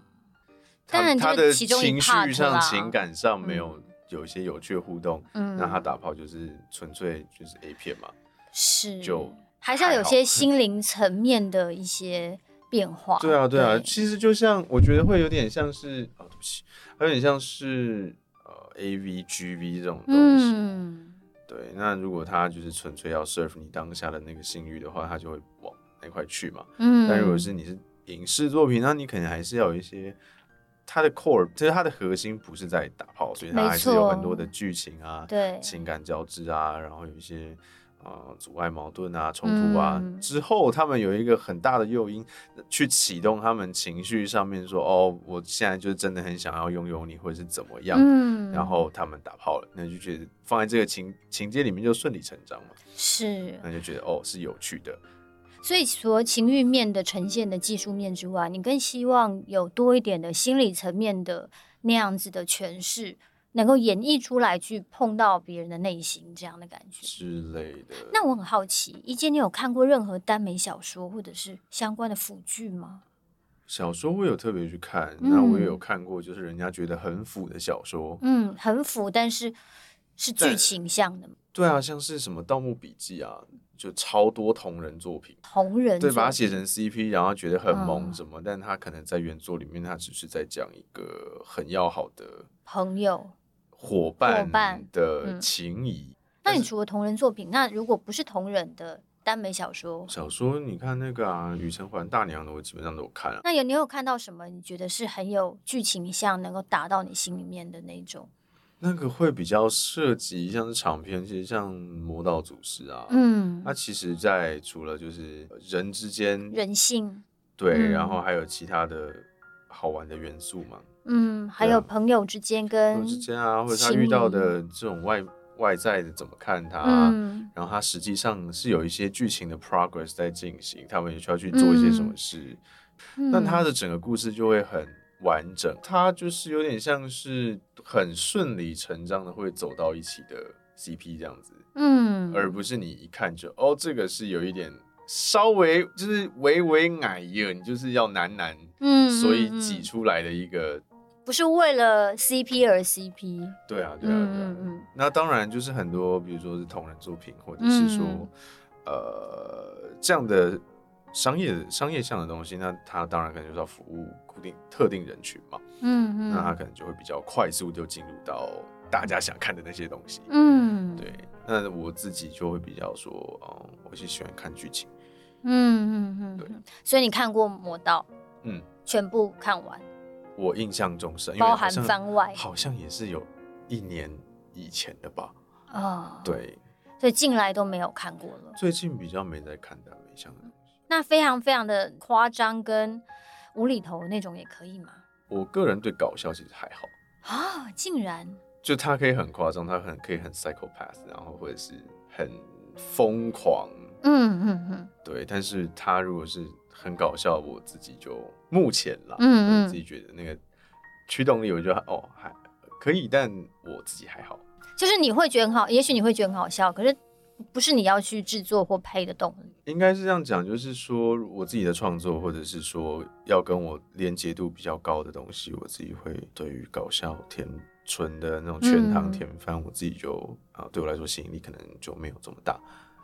他他的情绪上、情感上没有有一些有趣的互动，嗯，那他打炮就是纯粹就是 A 片嘛，是就。还是要有些心灵层面的一些变化。对啊，对啊，对其实就像我觉得会有点像是哦，对不起，有点像是呃，A V G V 这种东西。嗯，对。那如果他就是纯粹要 serve 你当下的那个性欲的话，他就会往那块去嘛。嗯。但如果是你是影视作品，那你可能还是要有一些它的 core，就是它的核心不是在打炮，所以它还是有很多的剧情啊，对，情感交织啊，然后有一些。啊、呃，阻碍矛盾啊，冲突啊，嗯、之后他们有一个很大的诱因去启动他们情绪上面说，哦，我现在就真的很想要拥有你，或者是怎么样，嗯、然后他们打炮了，那就觉得放在这个情情节里面就顺理成章嘛，是，那就觉得哦是有趣的。所以除了情欲面的呈现的技术面之外，你更希望有多一点的心理层面的那样子的诠释。能够演绎出来，去碰到别人的内心，这样的感觉之类的。那我很好奇，一坚，你有看过任何耽美小说或者是相关的腐剧吗？小说我有特别去看，嗯、那我也有看过，就是人家觉得很腐的小说。嗯，很腐，但是是剧情向的。对啊，像是什么《盗墓笔记》啊，就超多同人作品。同人对，把它写成 CP，然后觉得很萌什么，嗯、但他可能在原作里面，他只是在讲一个很要好的朋友。伙伴的情谊。那你除了同人作品，那如果不是同人的耽美小说，小说你看那个啊，《雨城环大娘》的，我基本上都有看啊。那有你有看到什么？你觉得是很有剧情像，能够打到你心里面的那种？那个会比较涉及像是长篇，其实像《魔道祖师》啊，嗯，那其实，在除了就是人之间人性，对，嗯、然后还有其他的好玩的元素嘛。嗯，还有朋友之间跟朋友之间啊，或者他遇到的这种外外在的怎么看他，嗯、然后他实际上是有一些剧情的 progress 在进行，他们也需要去做一些什么事，那、嗯、他的整个故事就会很完整，他就是有点像是很顺理成章的会走到一起的 CP 这样子，嗯，而不是你一看就哦，这个是有一点。稍微就是微微矮一点，你就是要男男，嗯，所以挤。出来的一个，不是为了 CP 而 CP，对啊，对啊，对啊，嗯嗯，那当然就是很多，比如说是同人作品，或者是说，嗯、呃，这样的商业商业向的东西，那它当然可能就是要服务固定特定人群嘛，嗯嗯，那它可能就会比较快速就进入到大家想看的那些东西，嗯，对。那我自己就会比较说，哦、嗯，我是喜欢看剧情，嗯嗯嗯，对。所以你看过《魔道》，嗯，全部看完。我印象中是，包含番外，好像也是有一年以前的吧？啊、哦，对。所以近来都没有看过了。最近比较没在看耽美向的东西。那非常非常的夸张跟无厘头那种也可以吗？我个人对搞笑其实还好。啊、哦，竟然。就他可以很夸张，他很可以很 psychopath，然后或者是很疯狂，嗯嗯嗯，对。但是他如果是很搞笑，我自己就目前啦，嗯嗯，自己觉得那个驱动力，我觉得哦还可以，但我自己还好。就是你会觉得很好，也许你会觉得很好笑，可是不是你要去制作或配的动力。应该是这样讲，就是说我自己的创作，或者是说要跟我连接度比较高的东西，我自己会对于搞笑甜。纯的那种全糖甜饭，嗯、我自己就啊，对我来说吸引力可能就没有这么大。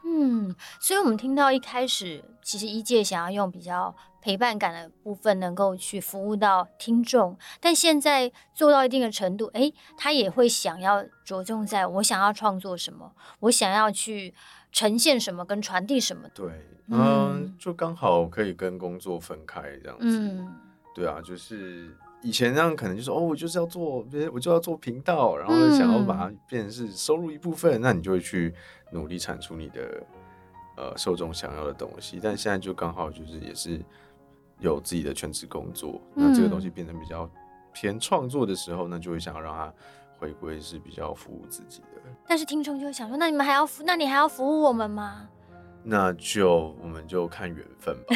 嗯，所以我们听到一开始，其实一届想要用比较陪伴感的部分，能够去服务到听众，但现在做到一定的程度，哎，他也会想要着重在我想要创作什么，我想要去呈现什么，跟传递什么。对，嗯，就刚好可以跟工作分开这样子。嗯，对啊，就是。以前那样可能就是哦，我就是要做，我就要做频道，然后想要把它变成是收入一部分，嗯、那你就会去努力产出你的呃受众想要的东西。但现在就刚好就是也是有自己的全职工作，那这个东西变成比较偏创作的时候，那就会想要让它回归是比较服务自己的。但是听众就会想说，那你们还要服，那你还要服务我们吗？那就我们就看缘分吧。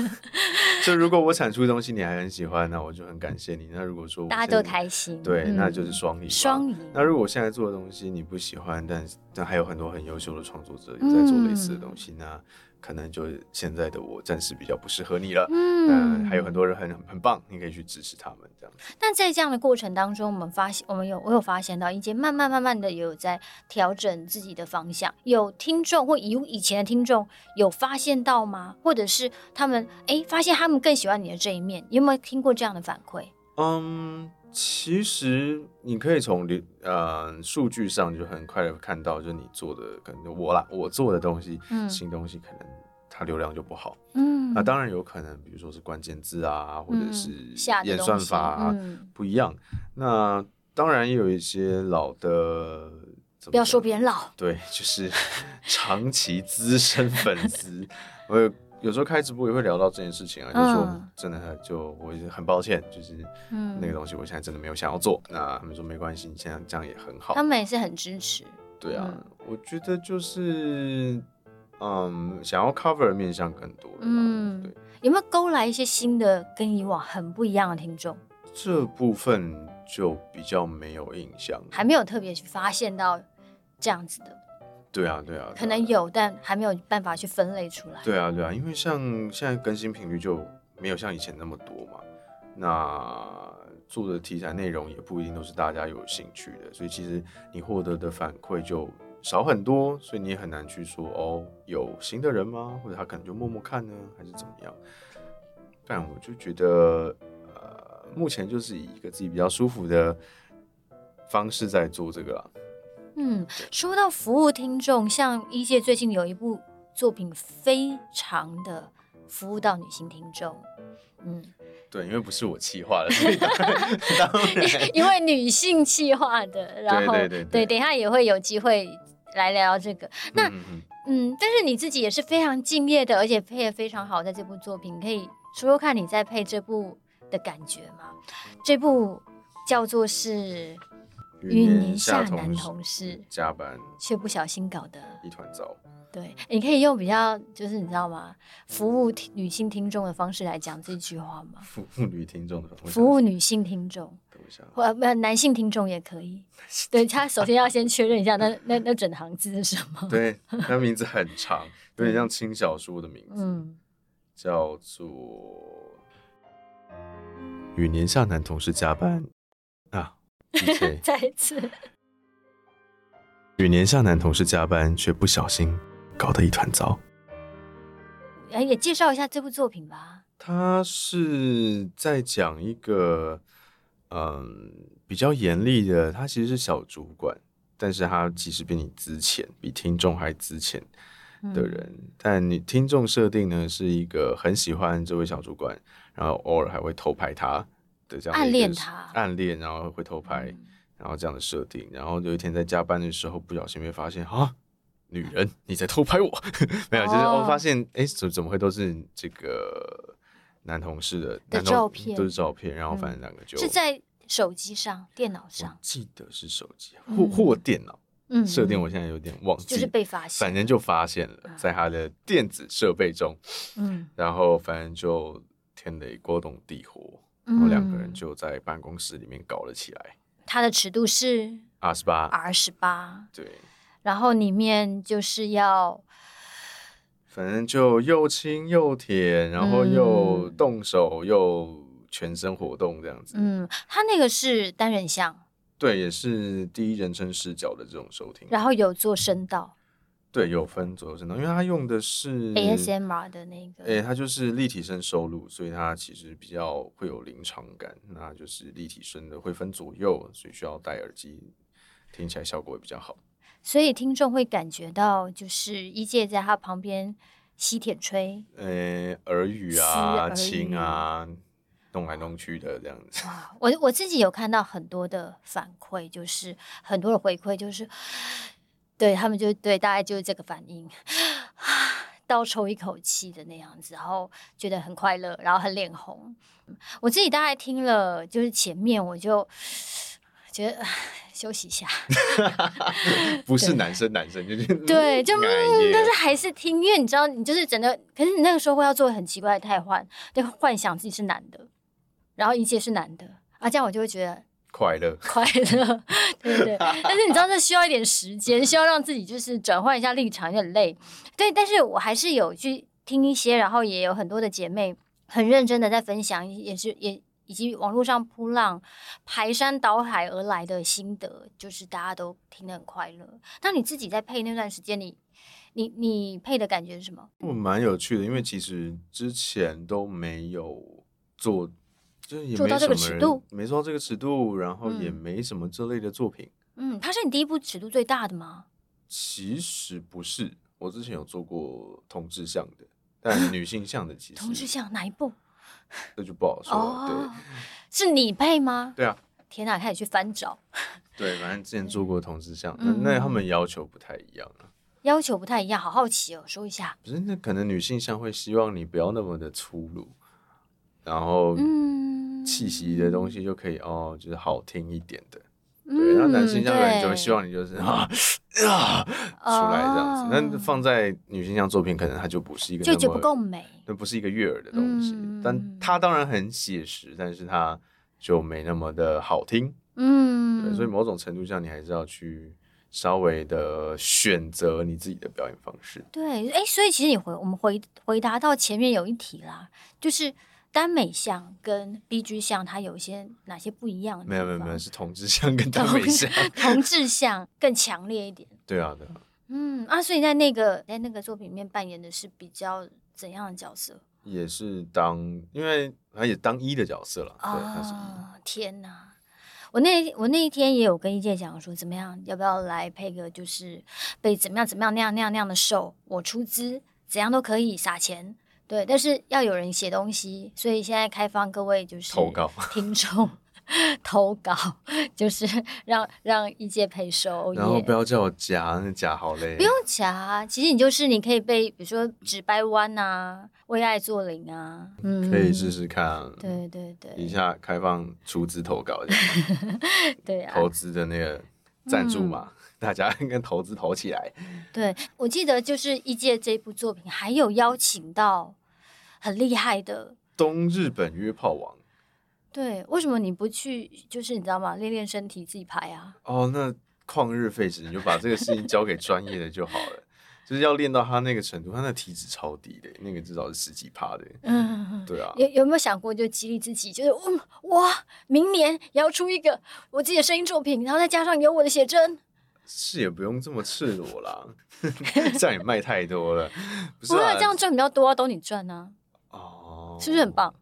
就如果我产出的东西你还很喜欢，那我就很感谢你。那如果说大家都开心，对，嗯、那就是双赢。双赢。那如果我现在做的东西你不喜欢，但但还有很多很优秀的创作者也在做类似的东西，嗯、那可能就现在的我暂时比较不适合你了。嗯，还有很多人很很棒，你可以去支持他们这样。那在这样的过程当中，我们发现，我们有我有发现到一件慢慢慢慢的有在调整自己的方向。有听众或以以前的听众有发现到吗？或者是他们哎发现他们更喜欢你的这一面？有没有听过这样的反馈？嗯。其实你可以从流呃数据上就很快的看到，就是你做的可能我啦，我做的东西，嗯、新东西可能它流量就不好，嗯，那当然有可能，比如说是关键字啊，或者是演算法啊不一样，嗯、那当然也有一些老的，不要说别人老，对，就是 长期资深粉丝，我有。有时候开直播也会聊到这件事情啊，就是说真的就我很抱歉，就是那个东西我现在真的没有想要做。那他们说没关系，你现在这样也很好。他们也是很支持。对啊，我觉得就是嗯，想要 cover 的面向更多。嗯，对。有没有勾来一些新的跟以往很不一样的听众？这部分就比较没有印象，还没有特别去发现到这样子的。对啊，对啊，对啊，可能有，但还没有办法去分类出来。对啊，对啊，因为像现在更新频率就没有像以前那么多嘛，那做的题材内容也不一定都是大家有兴趣的，所以其实你获得的反馈就少很多，所以你也很难去说哦，有新的人吗？或者他可能就默默看呢，还是怎么样？但我就觉得，呃，目前就是以一个自己比较舒服的方式在做这个啦。嗯，说到服务听众，像一届最近有一部作品，非常的服务到女性听众。嗯，对，因为不是我企划的，所以当 然因为女性企划的，然后对对对，对，对，等一下也会有机会来聊聊这个。那嗯，嗯，但是你自己也是非常敬业的，而且配的非常好，在这部作品，可以说说看你在配这部的感觉吗？这部叫做是。与年下男同事加班，却不小心搞得一团糟。对，你可以用比较就是你知道吗？服务女性听众的方式来讲这句话吗？服务女听众的方式，服务女性听众，或不男性听众也可以。对，他首先要先确认一下那那那整行字是什么？对，他名字很长，有点像轻小说的名字，嗯，叫做与年下男同事加班啊。再一次，与年下男同事加班，却不小心搞得一团糟。哎，也介绍一下这部作品吧。他是在讲一个，嗯，比较严厉的，他其实是小主管，但是他其实比你资浅，比听众还资浅的人。嗯、但你听众设定呢，是一个很喜欢这位小主管，然后偶尔还会偷拍他。这样暗恋他，暗恋，然后会偷拍，嗯、然后这样的设定，然后有一天在加班的时候，不小心被发现，啊，女人你在偷拍我，没有，就是我发现，哎，怎怎么会都是这个男同事的，的照片，都是照片，然后反正两个就、嗯、是在手机上、电脑上，记得是手机或或电脑，嗯，设定我现在有点忘记，就是被发现，反正就发现了，在他的电子设备中，嗯，然后反正就天雷勾动地火。然后两个人就在办公室里面搞了起来。它的尺度是 R 十八，R 十八。对。然后里面就是要，反正就又亲又甜，然后又动手又全身活动这样子。嗯，他那个是单人像。对，也是第一人称视角的这种收听。然后有做声道。对，有分左右声道，因为它用的是 ASMR 的那个，哎，它就是立体声收录，所以它其实比较会有临场感。那就是立体声的会分左右，所以需要戴耳机，听起来效果会比较好。所以听众会感觉到，就是一介在他旁边吸铁吹，呃，耳语啊，轻啊，弄来弄去的这样子。我我自己有看到很多的反馈，就是很多的回馈，就是。对他们就对，大概就是这个反应，倒抽一口气的那样子，然后觉得很快乐，然后很脸红。我自己大概听了，就是前面我就觉得休息一下，不是男生男生就是对，就嗯，但是还是听，因为你知道，你就是整个，可是你那个时候会要做很奇怪的替换，就幻想自己是男的，然后一切是男的啊，这样我就会觉得。快乐，快乐，对 对对。但是你知道，这需要一点时间，需要让自己就是转换一下立场，有点累。对，但是我还是有去听一些，然后也有很多的姐妹很认真的在分享，也是也以及网络上扑浪排山倒海而来的心得，就是大家都听得很快乐。那你自己在配那段时间，你你你配的感觉是什么？我蛮有趣的，因为其实之前都没有做。做到这个尺度，没做到这个尺度，然后也没什么这类的作品。嗯，它是你第一部尺度最大的吗？其实不是，我之前有做过同志向的，但女性向的其实同志向哪一部？这就不好说了。哦、对，是你配吗？对啊。天哪，开始去翻找。对，反正之前做过同志向，嗯、那他们要求不太一样啊。要求不太一样，好好奇哦，说一下。不是，那可能女性向会希望你不要那么的粗鲁，然后嗯。气息的东西就可以哦，就是好听一点的，嗯、对。然后男性向的人就会希望你就是啊啊出来这样子。那、哦、放在女性向作品，可能它就不是一个就就不够美，那不是一个悦耳的东西。嗯、但它当然很写实，但是它就没那么的好听。嗯，对。所以某种程度上，你还是要去稍微的选择你自己的表演方式。对，哎，所以其实你回我们回回答到前面有一题啦，就是。耽美向跟 BG 向，它有一些哪些不一样的？没有没有没有，是同志向跟耽美向，同志向更强烈一点。对啊对啊。嗯啊，所以在那个在那个作品里面扮演的是比较怎样的角色？也是当，因为他也当一的角色了。哦，他是天哪！我那我那一天也有跟一介讲说，怎么样，要不要来配个就是被怎么样怎么样那样那样那样的受，我出资，怎样都可以撒钱。对，但是要有人写东西，所以现在开放各位就是投稿 听众投稿，就是让让一介配 收。然后不要叫我夹，那夹好累。不用夹，其实你就是你可以被，比如说纸掰弯啊，为爱做零啊，嗯，可以试试看。对对对，一下开放出资投稿，对啊，投资的那个赞助嘛。嗯大家跟投资投起来。对，我记得就是一届这部作品，还有邀请到很厉害的东日本约炮王。对，为什么你不去？就是你知道吗？练练身体，自己拍啊。哦，那旷日费时，你就把这个事情交给专业的就好了。就是要练到他那个程度，他那体脂超低的，那个至少是十几趴的。嗯，对啊。有有没有想过，就激励自己，就是嗯哇，明年也要出一个我自己的声音作品，然后再加上有我的写真。是也不用这么赤裸啦，这样也卖太多了。不是、啊，这样赚比较多啊，都你赚呢。哦，是不是很棒？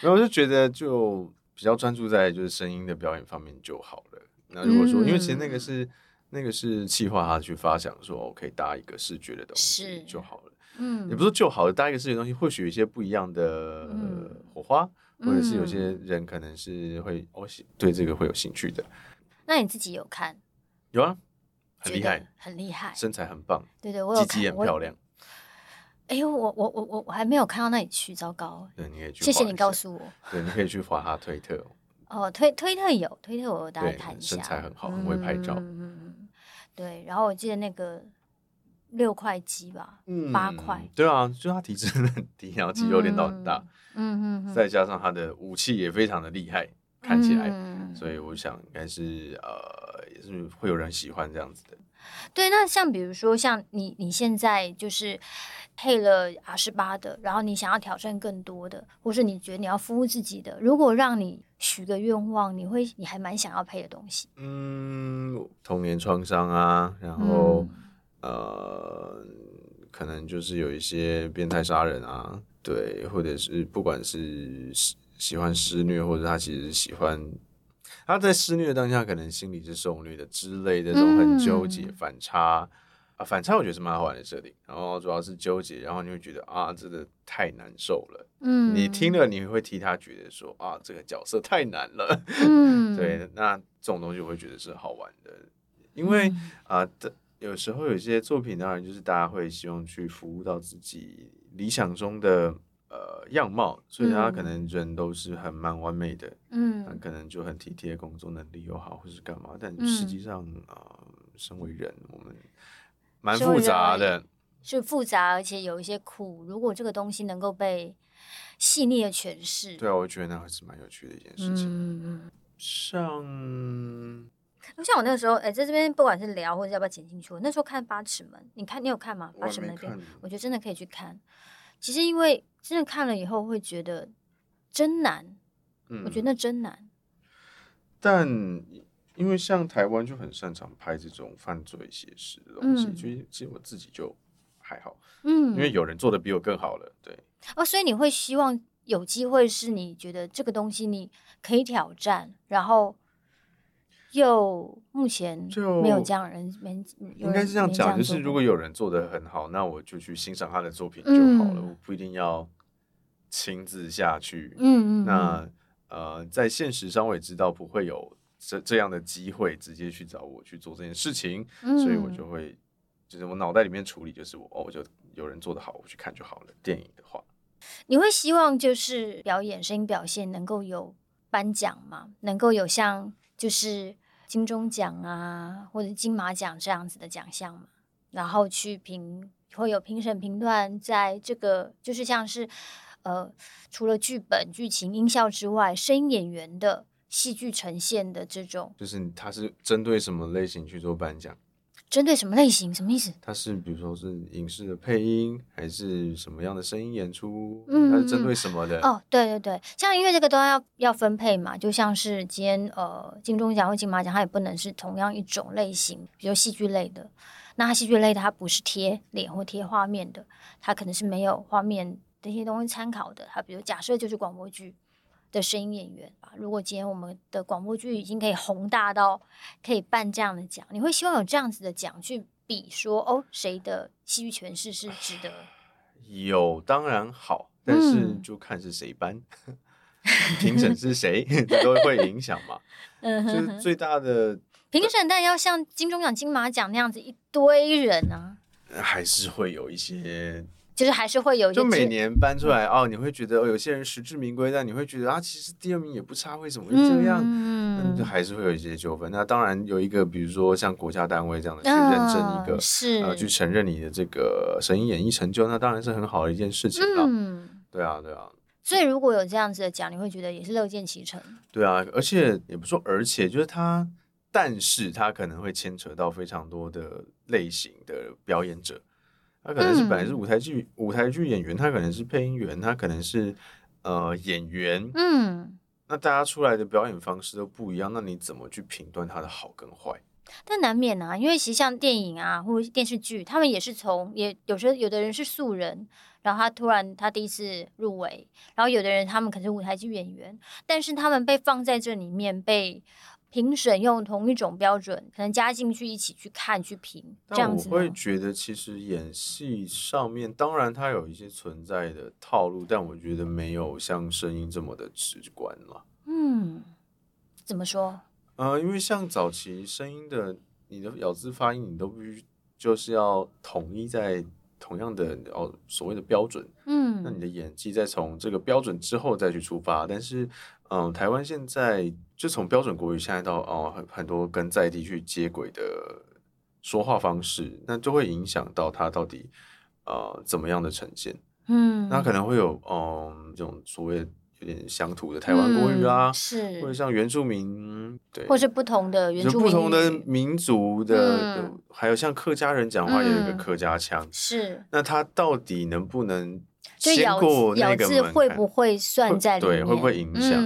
然后我就觉得就比较专注在就是声音的表演方面就好了。那如果说，嗯、因为其实那个是那个是企划他去发想说，我可以搭一个视觉的东西就好了。嗯，也不是就好了，搭一个视觉东西，或许有一些不一样的火花，嗯、或者是有些人可能是会哦对这个会有兴趣的。那你自己有看？有啊。很厉害，很厉害，身材很棒。对对，我有看，鸡鸡很漂亮。哎呦，我我我我我还没有看到那里去，糟糕。对，你可以去。谢谢你告诉我。对，你可以去滑他推特。哦，推推特有推特，我大概看一下。身材很好，很会拍照。嗯嗯。对，然后我记得那个六块肌吧，八块。对啊，就他体脂很低，然后肌肉练到很大。嗯嗯。再加上他的武器也非常的厉害，看起来，所以我想应该是呃。也是会有人喜欢这样子的，对。那像比如说，像你你现在就是配了 R 十八的，然后你想要挑战更多的，或是你觉得你要服务自己的，如果让你许个愿望，你会你还蛮想要配的东西？嗯，童年创伤啊，然后、嗯、呃，可能就是有一些变态杀人啊，对，或者是不管是喜欢施虐，或者他其实喜欢。他在施虐当下，可能心里是受虐的之类的，这种很纠结、反差、嗯、啊，反差我觉得是蛮好玩的设定。然后主要是纠结，然后你会觉得啊，真的太难受了。嗯，你听了你会替他觉得说啊，这个角色太难了。嗯，对，那这种东西我会觉得是好玩的，因为、嗯、啊，有时候有些作品当然就是大家会希望去服务到自己理想中的。呃，样貌，所以他可能人都是很蛮完美的，嗯，可能就很体贴，工作能力又好，或是干嘛，但实际上啊、嗯呃，身为人，我们蛮复杂的，是复杂，而且有一些苦。如果这个东西能够被细腻的诠释，对啊，我觉得那还是蛮有趣的一件事情。嗯、像像我那个时候，哎，在这边不管是聊或者要不要剪进去，我那时候看《八尺门》，你看你有看吗？《八尺门》那边，我觉得真的可以去看。其实因为真的看了以后会觉得真难，嗯，我觉得那真难。但因为像台湾就很擅长拍这种犯罪写实的东西，所以、嗯、其实我自己就还好，嗯，因为有人做的比我更好了，对。哦，所以你会希望有机会是你觉得这个东西你可以挑战，然后。又目前就没有这样人，没应该是这样讲，就是如果有人做的很好，那我就去欣赏他的作品就好了，嗯、我不一定要亲自下去。嗯嗯。那呃，在现实上我也知道不会有这这样的机会直接去找我去做这件事情，嗯、所以我就会就是我脑袋里面处理就是我哦，我就有人做得好，我去看就好了。电影的话，你会希望就是表演声音表现能够有颁奖吗？能够有像就是。金钟奖啊，或者金马奖这样子的奖项嘛，然后去评，会有评审评断，在这个就是像是，呃，除了剧本、剧情、音效之外，声音演员的戏剧呈现的这种，就是它是针对什么类型去做颁奖？针对什么类型？什么意思？它是比如说是影视的配音，还是什么样的声音演出？嗯，它是针对什么的？哦，对对对，像音乐这个都要要分配嘛，就像是今天呃金钟奖或金马奖，它也不能是同样一种类型，比如戏剧类的，那它戏剧类的它不是贴脸或贴画面的，它可能是没有画面这些东西参考的，它比如假设就是广播剧。的声音演员吧。如果今天我们的广播剧已经可以宏大到可以办这样的奖，你会希望有这样子的奖去比说哦，谁的戏剧诠释是值得？有当然好，但是就看是谁颁，评审、嗯、是谁，这都会影响嘛。就是最大的评审，但要像金钟奖、金马奖那样子一堆人啊，还是会有一些。就是还是会有一，就每年搬出来哦，你会觉得哦，有些人实至名归，但你会觉得啊，其实第二名也不差，为什么会这样？嗯，就还是会有一些纠纷。那当然有一个，比如说像国家单位这样的去认证一个，是呃，去承认你的这个声音演艺成就，那当然是很好的一件事情了。嗯，对啊，对啊。所以如果有这样子的奖，你会觉得也是乐见其成。对啊，而且也不说，而且就是他，但是他可能会牵扯到非常多的类型的表演者。他可能是本来是舞台剧、嗯、舞台剧演员，他可能是配音员，他可能是呃演员。嗯，那大家出来的表演方式都不一样，那你怎么去评断他的好跟坏？但难免啊，因为其实像电影啊或者电视剧，他们也是从也有时候有的人是素人，然后他突然他第一次入围，然后有的人他们可能是舞台剧演员，但是他们被放在这里面被。评审用同一种标准，可能加进去一起去看去评，这样子。我会觉得，其实演戏上面，当然它有一些存在的套路，但我觉得没有像声音这么的直观了。嗯，怎么说？呃，因为像早期声音的，你的咬字发音，你都必须就是要统一在同样的哦所谓的标准。嗯，那你的演技再从这个标准之后再去出发，但是。嗯，台湾现在就从标准国语现在到哦很很多跟在地去接轨的说话方式，那就会影响到他到底呃怎么样的呈现。嗯，那可能会有嗯这种所谓有点乡土的台湾国语啊，嗯、是。或者像原住民对，或是不同的原住民不同的民族的，嗯、还有像客家人讲话有一个客家腔，是、嗯、那他到底能不能？先过那个门槛，会不会算在里面？对，会不会影响？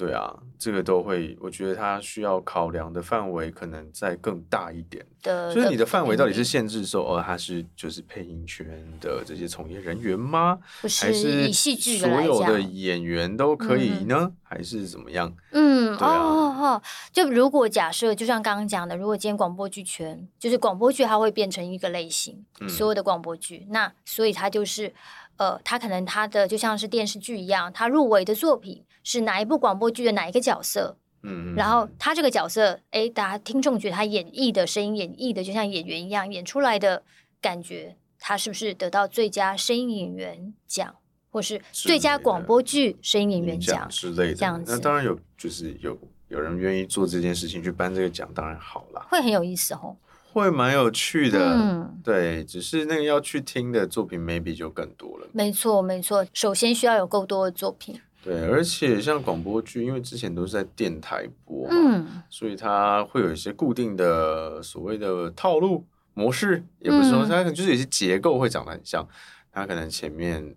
嗯、对啊，这个都会。我觉得它需要考量的范围可能再更大一点。的，所以你的范围到底是限制说，哦，他是就是配音圈的这些从业人员吗？不是，还是以戏剧所有的演员都可以呢？嗯、还是怎么样？嗯，对啊、哦哦哦，就如果假设，就像刚刚讲的，如果今天广播剧圈就是广播剧，它会变成一个类型，嗯、所有的广播剧，那所以它就是。呃，他可能他的就像是电视剧一样，他入围的作品是哪一部广播剧的哪一个角色？嗯，然后他这个角色，哎，大家听众觉得他演绎的声音演绎的就像演员一样，演出来的感觉，他是不是得到最佳声音演员奖，或是最佳广播剧声音演员奖之类的？这样子，那当然有，就是有有人愿意做这件事情去颁这个奖，当然好啦，会很有意思哦。会蛮有趣的，嗯，对，只是那个要去听的作品，maybe 就更多了。没错，没错。首先需要有够多的作品，对，而且像广播剧，因为之前都是在电台播嘛，嗯，所以它会有一些固定的所谓的套路模式，也不是说它可能就是有些结构会长得很像，它可能前面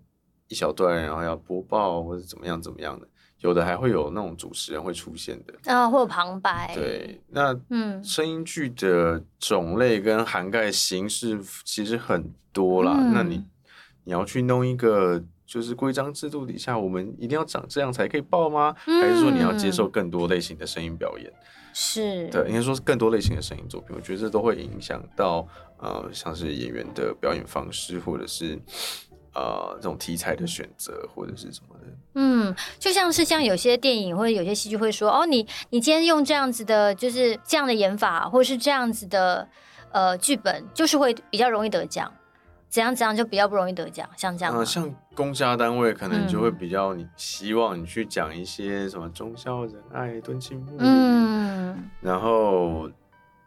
一小段，然后要播报或者怎么样怎么样的。有的还会有那种主持人会出现的啊，或者旁白。对，那嗯，声音剧的种类跟涵盖形式其实很多啦。嗯、那你你要去弄一个就是规章制度底下，我们一定要长这样才可以报吗？嗯、还是说你要接受更多类型的声音表演？是对，应该说是更多类型的声音作品。我觉得这都会影响到呃，像是演员的表演方式，或者是。呃，这种题材的选择或者是什么的，嗯，就像是像有些电影或者有些戏剧会说，哦，你你今天用这样子的，就是这样的演法，或者是这样子的呃剧本，就是会比较容易得奖，怎样怎样就比较不容易得奖，像这样。呃，像公家单位可能就会比较，你希望你去讲一些什么忠孝仁爱敦亲睦，嗯，然后。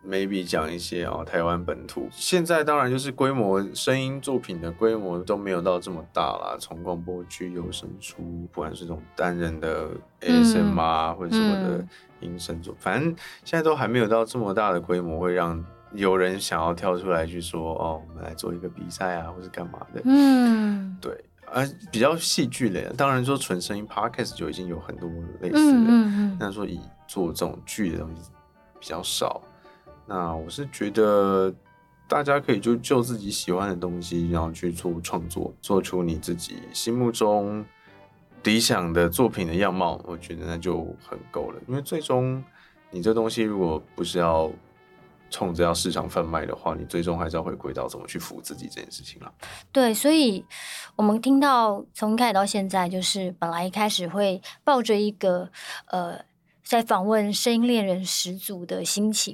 maybe 讲一些哦，台湾本土现在当然就是规模声音作品的规模都没有到这么大啦。从广播剧、有声书，不管是这种单人的 ASMR 啊，或者什么的音声作，嗯、反正现在都还没有到这么大的规模，会让有人想要跳出来去说哦，我们来做一个比赛啊，或是干嘛的。嗯，对，而、啊、比较戏剧类的，当然说纯声音 Podcast 就已经有很多类似的，嗯嗯嗯，但说以做这种剧的东西比较少。那我是觉得，大家可以就就自己喜欢的东西，然后去做创作，做出你自己心目中理想的作品的样貌。我觉得那就很够了。因为最终，你这东西如果不是要冲着要市场贩卖的话，你最终还是要回归到怎么去服务自己这件事情了。对，所以我们听到从开始到现在，就是本来一开始会抱着一个呃。在访问声音恋人十足的心情，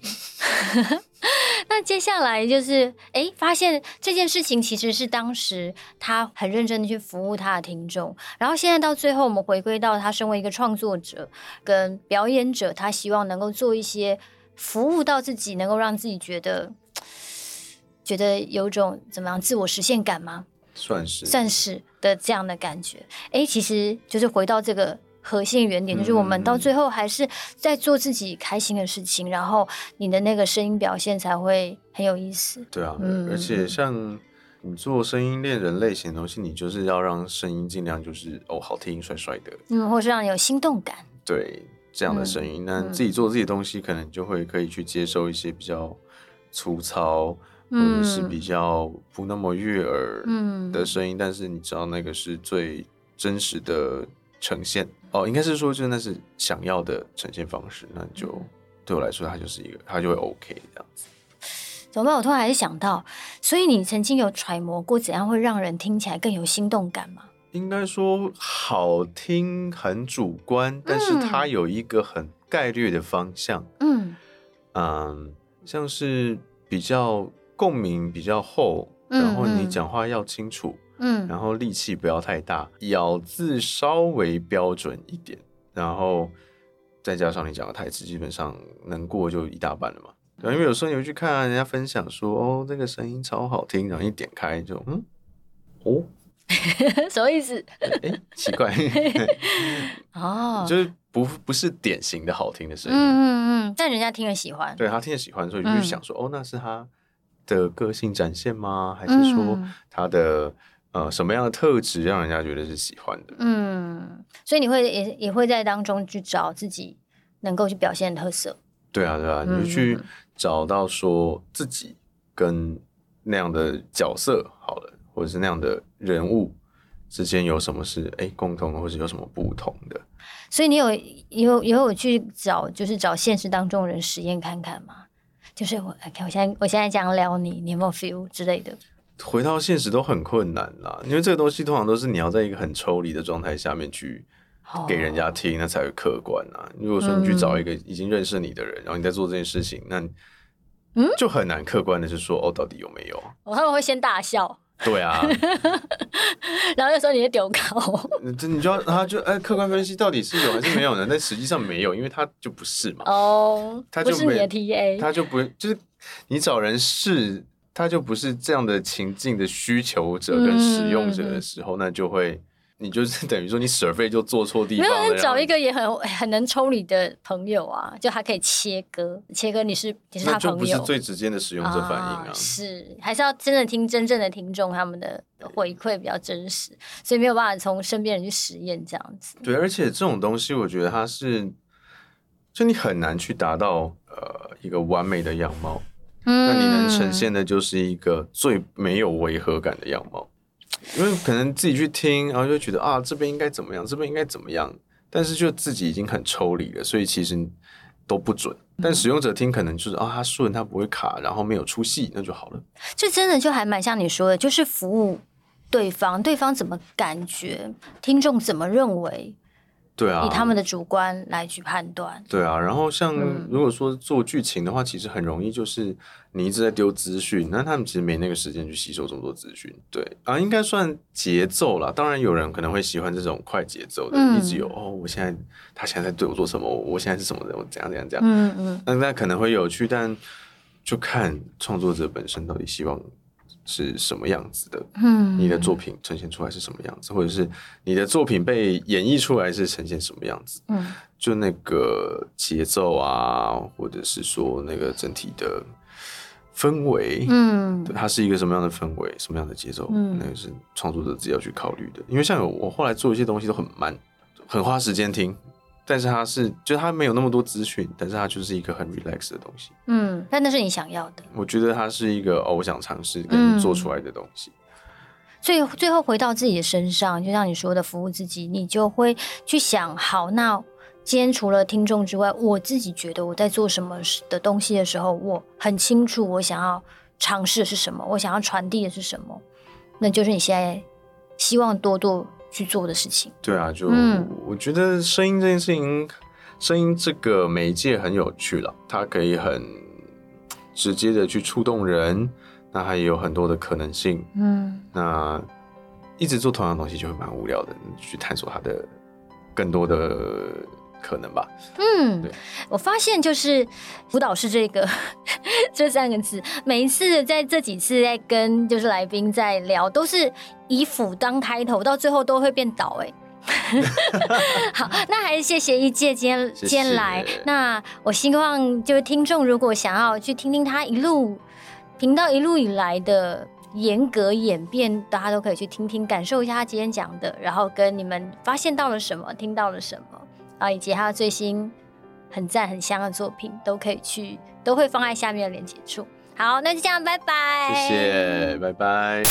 那接下来就是哎，发现这件事情其实是当时他很认真的去服务他的听众，然后现在到最后，我们回归到他身为一个创作者跟表演者，他希望能够做一些服务到自己，能够让自己觉得 觉得有种怎么样自我实现感吗？算是算是的这样的感觉。哎，其实就是回到这个。核心原点就是我们到最后还是在做自己开心的事情，嗯、然后你的那个声音表现才会很有意思。对啊，嗯、而且像你做声音恋人类型的东西，你就是要让声音尽量就是哦好听、帅帅的，嗯，或是让你有心动感。对，这样的声音，那、嗯、自己做自己的东西，可能就会可以去接受一些比较粗糙，嗯、或者是比较不那么悦耳的声音，嗯、但是你知道那个是最真实的呈现。哦，应该是说，就那是想要的呈现方式，那就对我来说，它就是一个，它就会 OK 这样子。怎么办？我突然还是想到，所以你曾经有揣摩过怎样会让人听起来更有心动感吗？应该说，好听很主观，但是它有一个很概率的方向。嗯嗯，像是比较共鸣比较厚，然后你讲话要清楚。嗯，然后力气不要太大，咬字稍微标准一点，然后再加上你讲的台词，基本上能过就一大半了嘛。对，因为有时候你会去看人家分享说，哦，这个声音超好听，然后一点开就，嗯，哦，什么意思？哎，奇怪，哦，就是不不是典型的好听的声音，嗯嗯嗯，但人家听了喜欢，对他听了喜欢，所以就想说，嗯、哦，那是他的个性展现吗？还是说他的？呃，什么样的特质让人家觉得是喜欢的？嗯，所以你会也也会在当中去找自己能够去表现的特色。对啊，对啊，你就去找到说自己跟那样的角色好了，或者是那样的人物之间有什么是哎共同，或者有什么不同的。所以你有有有有去找，就是找现实当中的人实验看看吗？就是我看我现在我现在这样撩你，你有没有 feel 之类的？回到现实都很困难啦，因为这个东西通常都是你要在一个很抽离的状态下面去给人家听，那才会客观啊。如果说你去找一个已经认识你的人，然后你在做这件事情，那嗯，就很难客观的是说哦，到底有没有？我，他们会先大笑。对啊，然后又说你是丢稿，这你就要他就哎，客观分析到底是有还是没有呢？但实际上没有，因为他就不是嘛。哦，他就不是你的 TA，他就不就是你找人试。他就不是这样的情境的需求者跟使用者的时候，嗯、那就会你就是等于说你舍费就做错地方了。没有人找一个也很很能抽你的朋友啊，就还可以切割，切割你是你是他朋友，不是最直接的使用者反应啊，啊。是，还是要真的听真正的听众他们的回馈比较真实，所以没有办法从身边人去实验这样子。对，而且这种东西我觉得它是，就你很难去达到呃一个完美的样貌，嗯，那你能呈现的就是一个最没有违和感的样貌。因为可能自己去听，然后就觉得啊，这边应该怎么样，这边应该怎么样，但是就自己已经很抽离了，所以其实都不准。但使用者听可能就是啊，它顺，它不会卡，然后没有出戏，那就好了。这真的就还蛮像你说的，就是服务对方，对方怎么感觉，听众怎么认为。对啊，以他们的主观来去判断。对啊，然后像如果说做剧情的话，嗯、其实很容易就是你一直在丢资讯，那他们其实没那个时间去吸收这么多资讯。对啊，应该算节奏啦。当然有人可能会喜欢这种快节奏的，嗯、一直有哦，我现在他现在在对我做什么？我现在是什么人？我怎样怎样怎样？嗯嗯，那那可能会有趣，但就看创作者本身到底希望。是什么样子的？嗯，你的作品呈现出来是什么样子，或者是你的作品被演绎出来是呈现什么样子？嗯，就那个节奏啊，或者是说那个整体的氛围，嗯，它是一个什么样的氛围，什么样的节奏？嗯，那个是创作者自己要去考虑的。因为像我后来做一些东西都很慢，很花时间听。但是它是，就它没有那么多资讯，但是它就是一个很 relax 的东西。嗯，但那是你想要的。我觉得它是一个哦，我想尝试跟做出来的东西。所以、嗯、最后回到自己的身上，就像你说的，服务自己，你就会去想：好，那今天除了听众之外，我自己觉得我在做什么的东西的时候，我很清楚我想要尝试的是什么，我想要传递的是什么，那就是你现在希望多多。去做的事情，对啊，就我觉得声音这件事情，声音这个媒介很有趣了，它可以很直接的去触动人，那还有很多的可能性，嗯，那一直做同样的东西就会蛮无聊的，去探索它的更多的。可能吧，嗯，对我发现就是辅导是这个 这三个字，每一次在这几次在跟就是来宾在聊，都是以辅当开头，到最后都会变导哎。好，那还是谢谢一介今天今天来。那我希望就是听众如果想要去听听他一路频道一路以来的严格演变，大家都可以去听听，感受一下他今天讲的，然后跟你们发现到了什么，听到了什么。啊，以及他最新很赞很香的作品，都可以去，都会放在下面的连接处。好，那就这样，拜拜。谢谢，拜拜。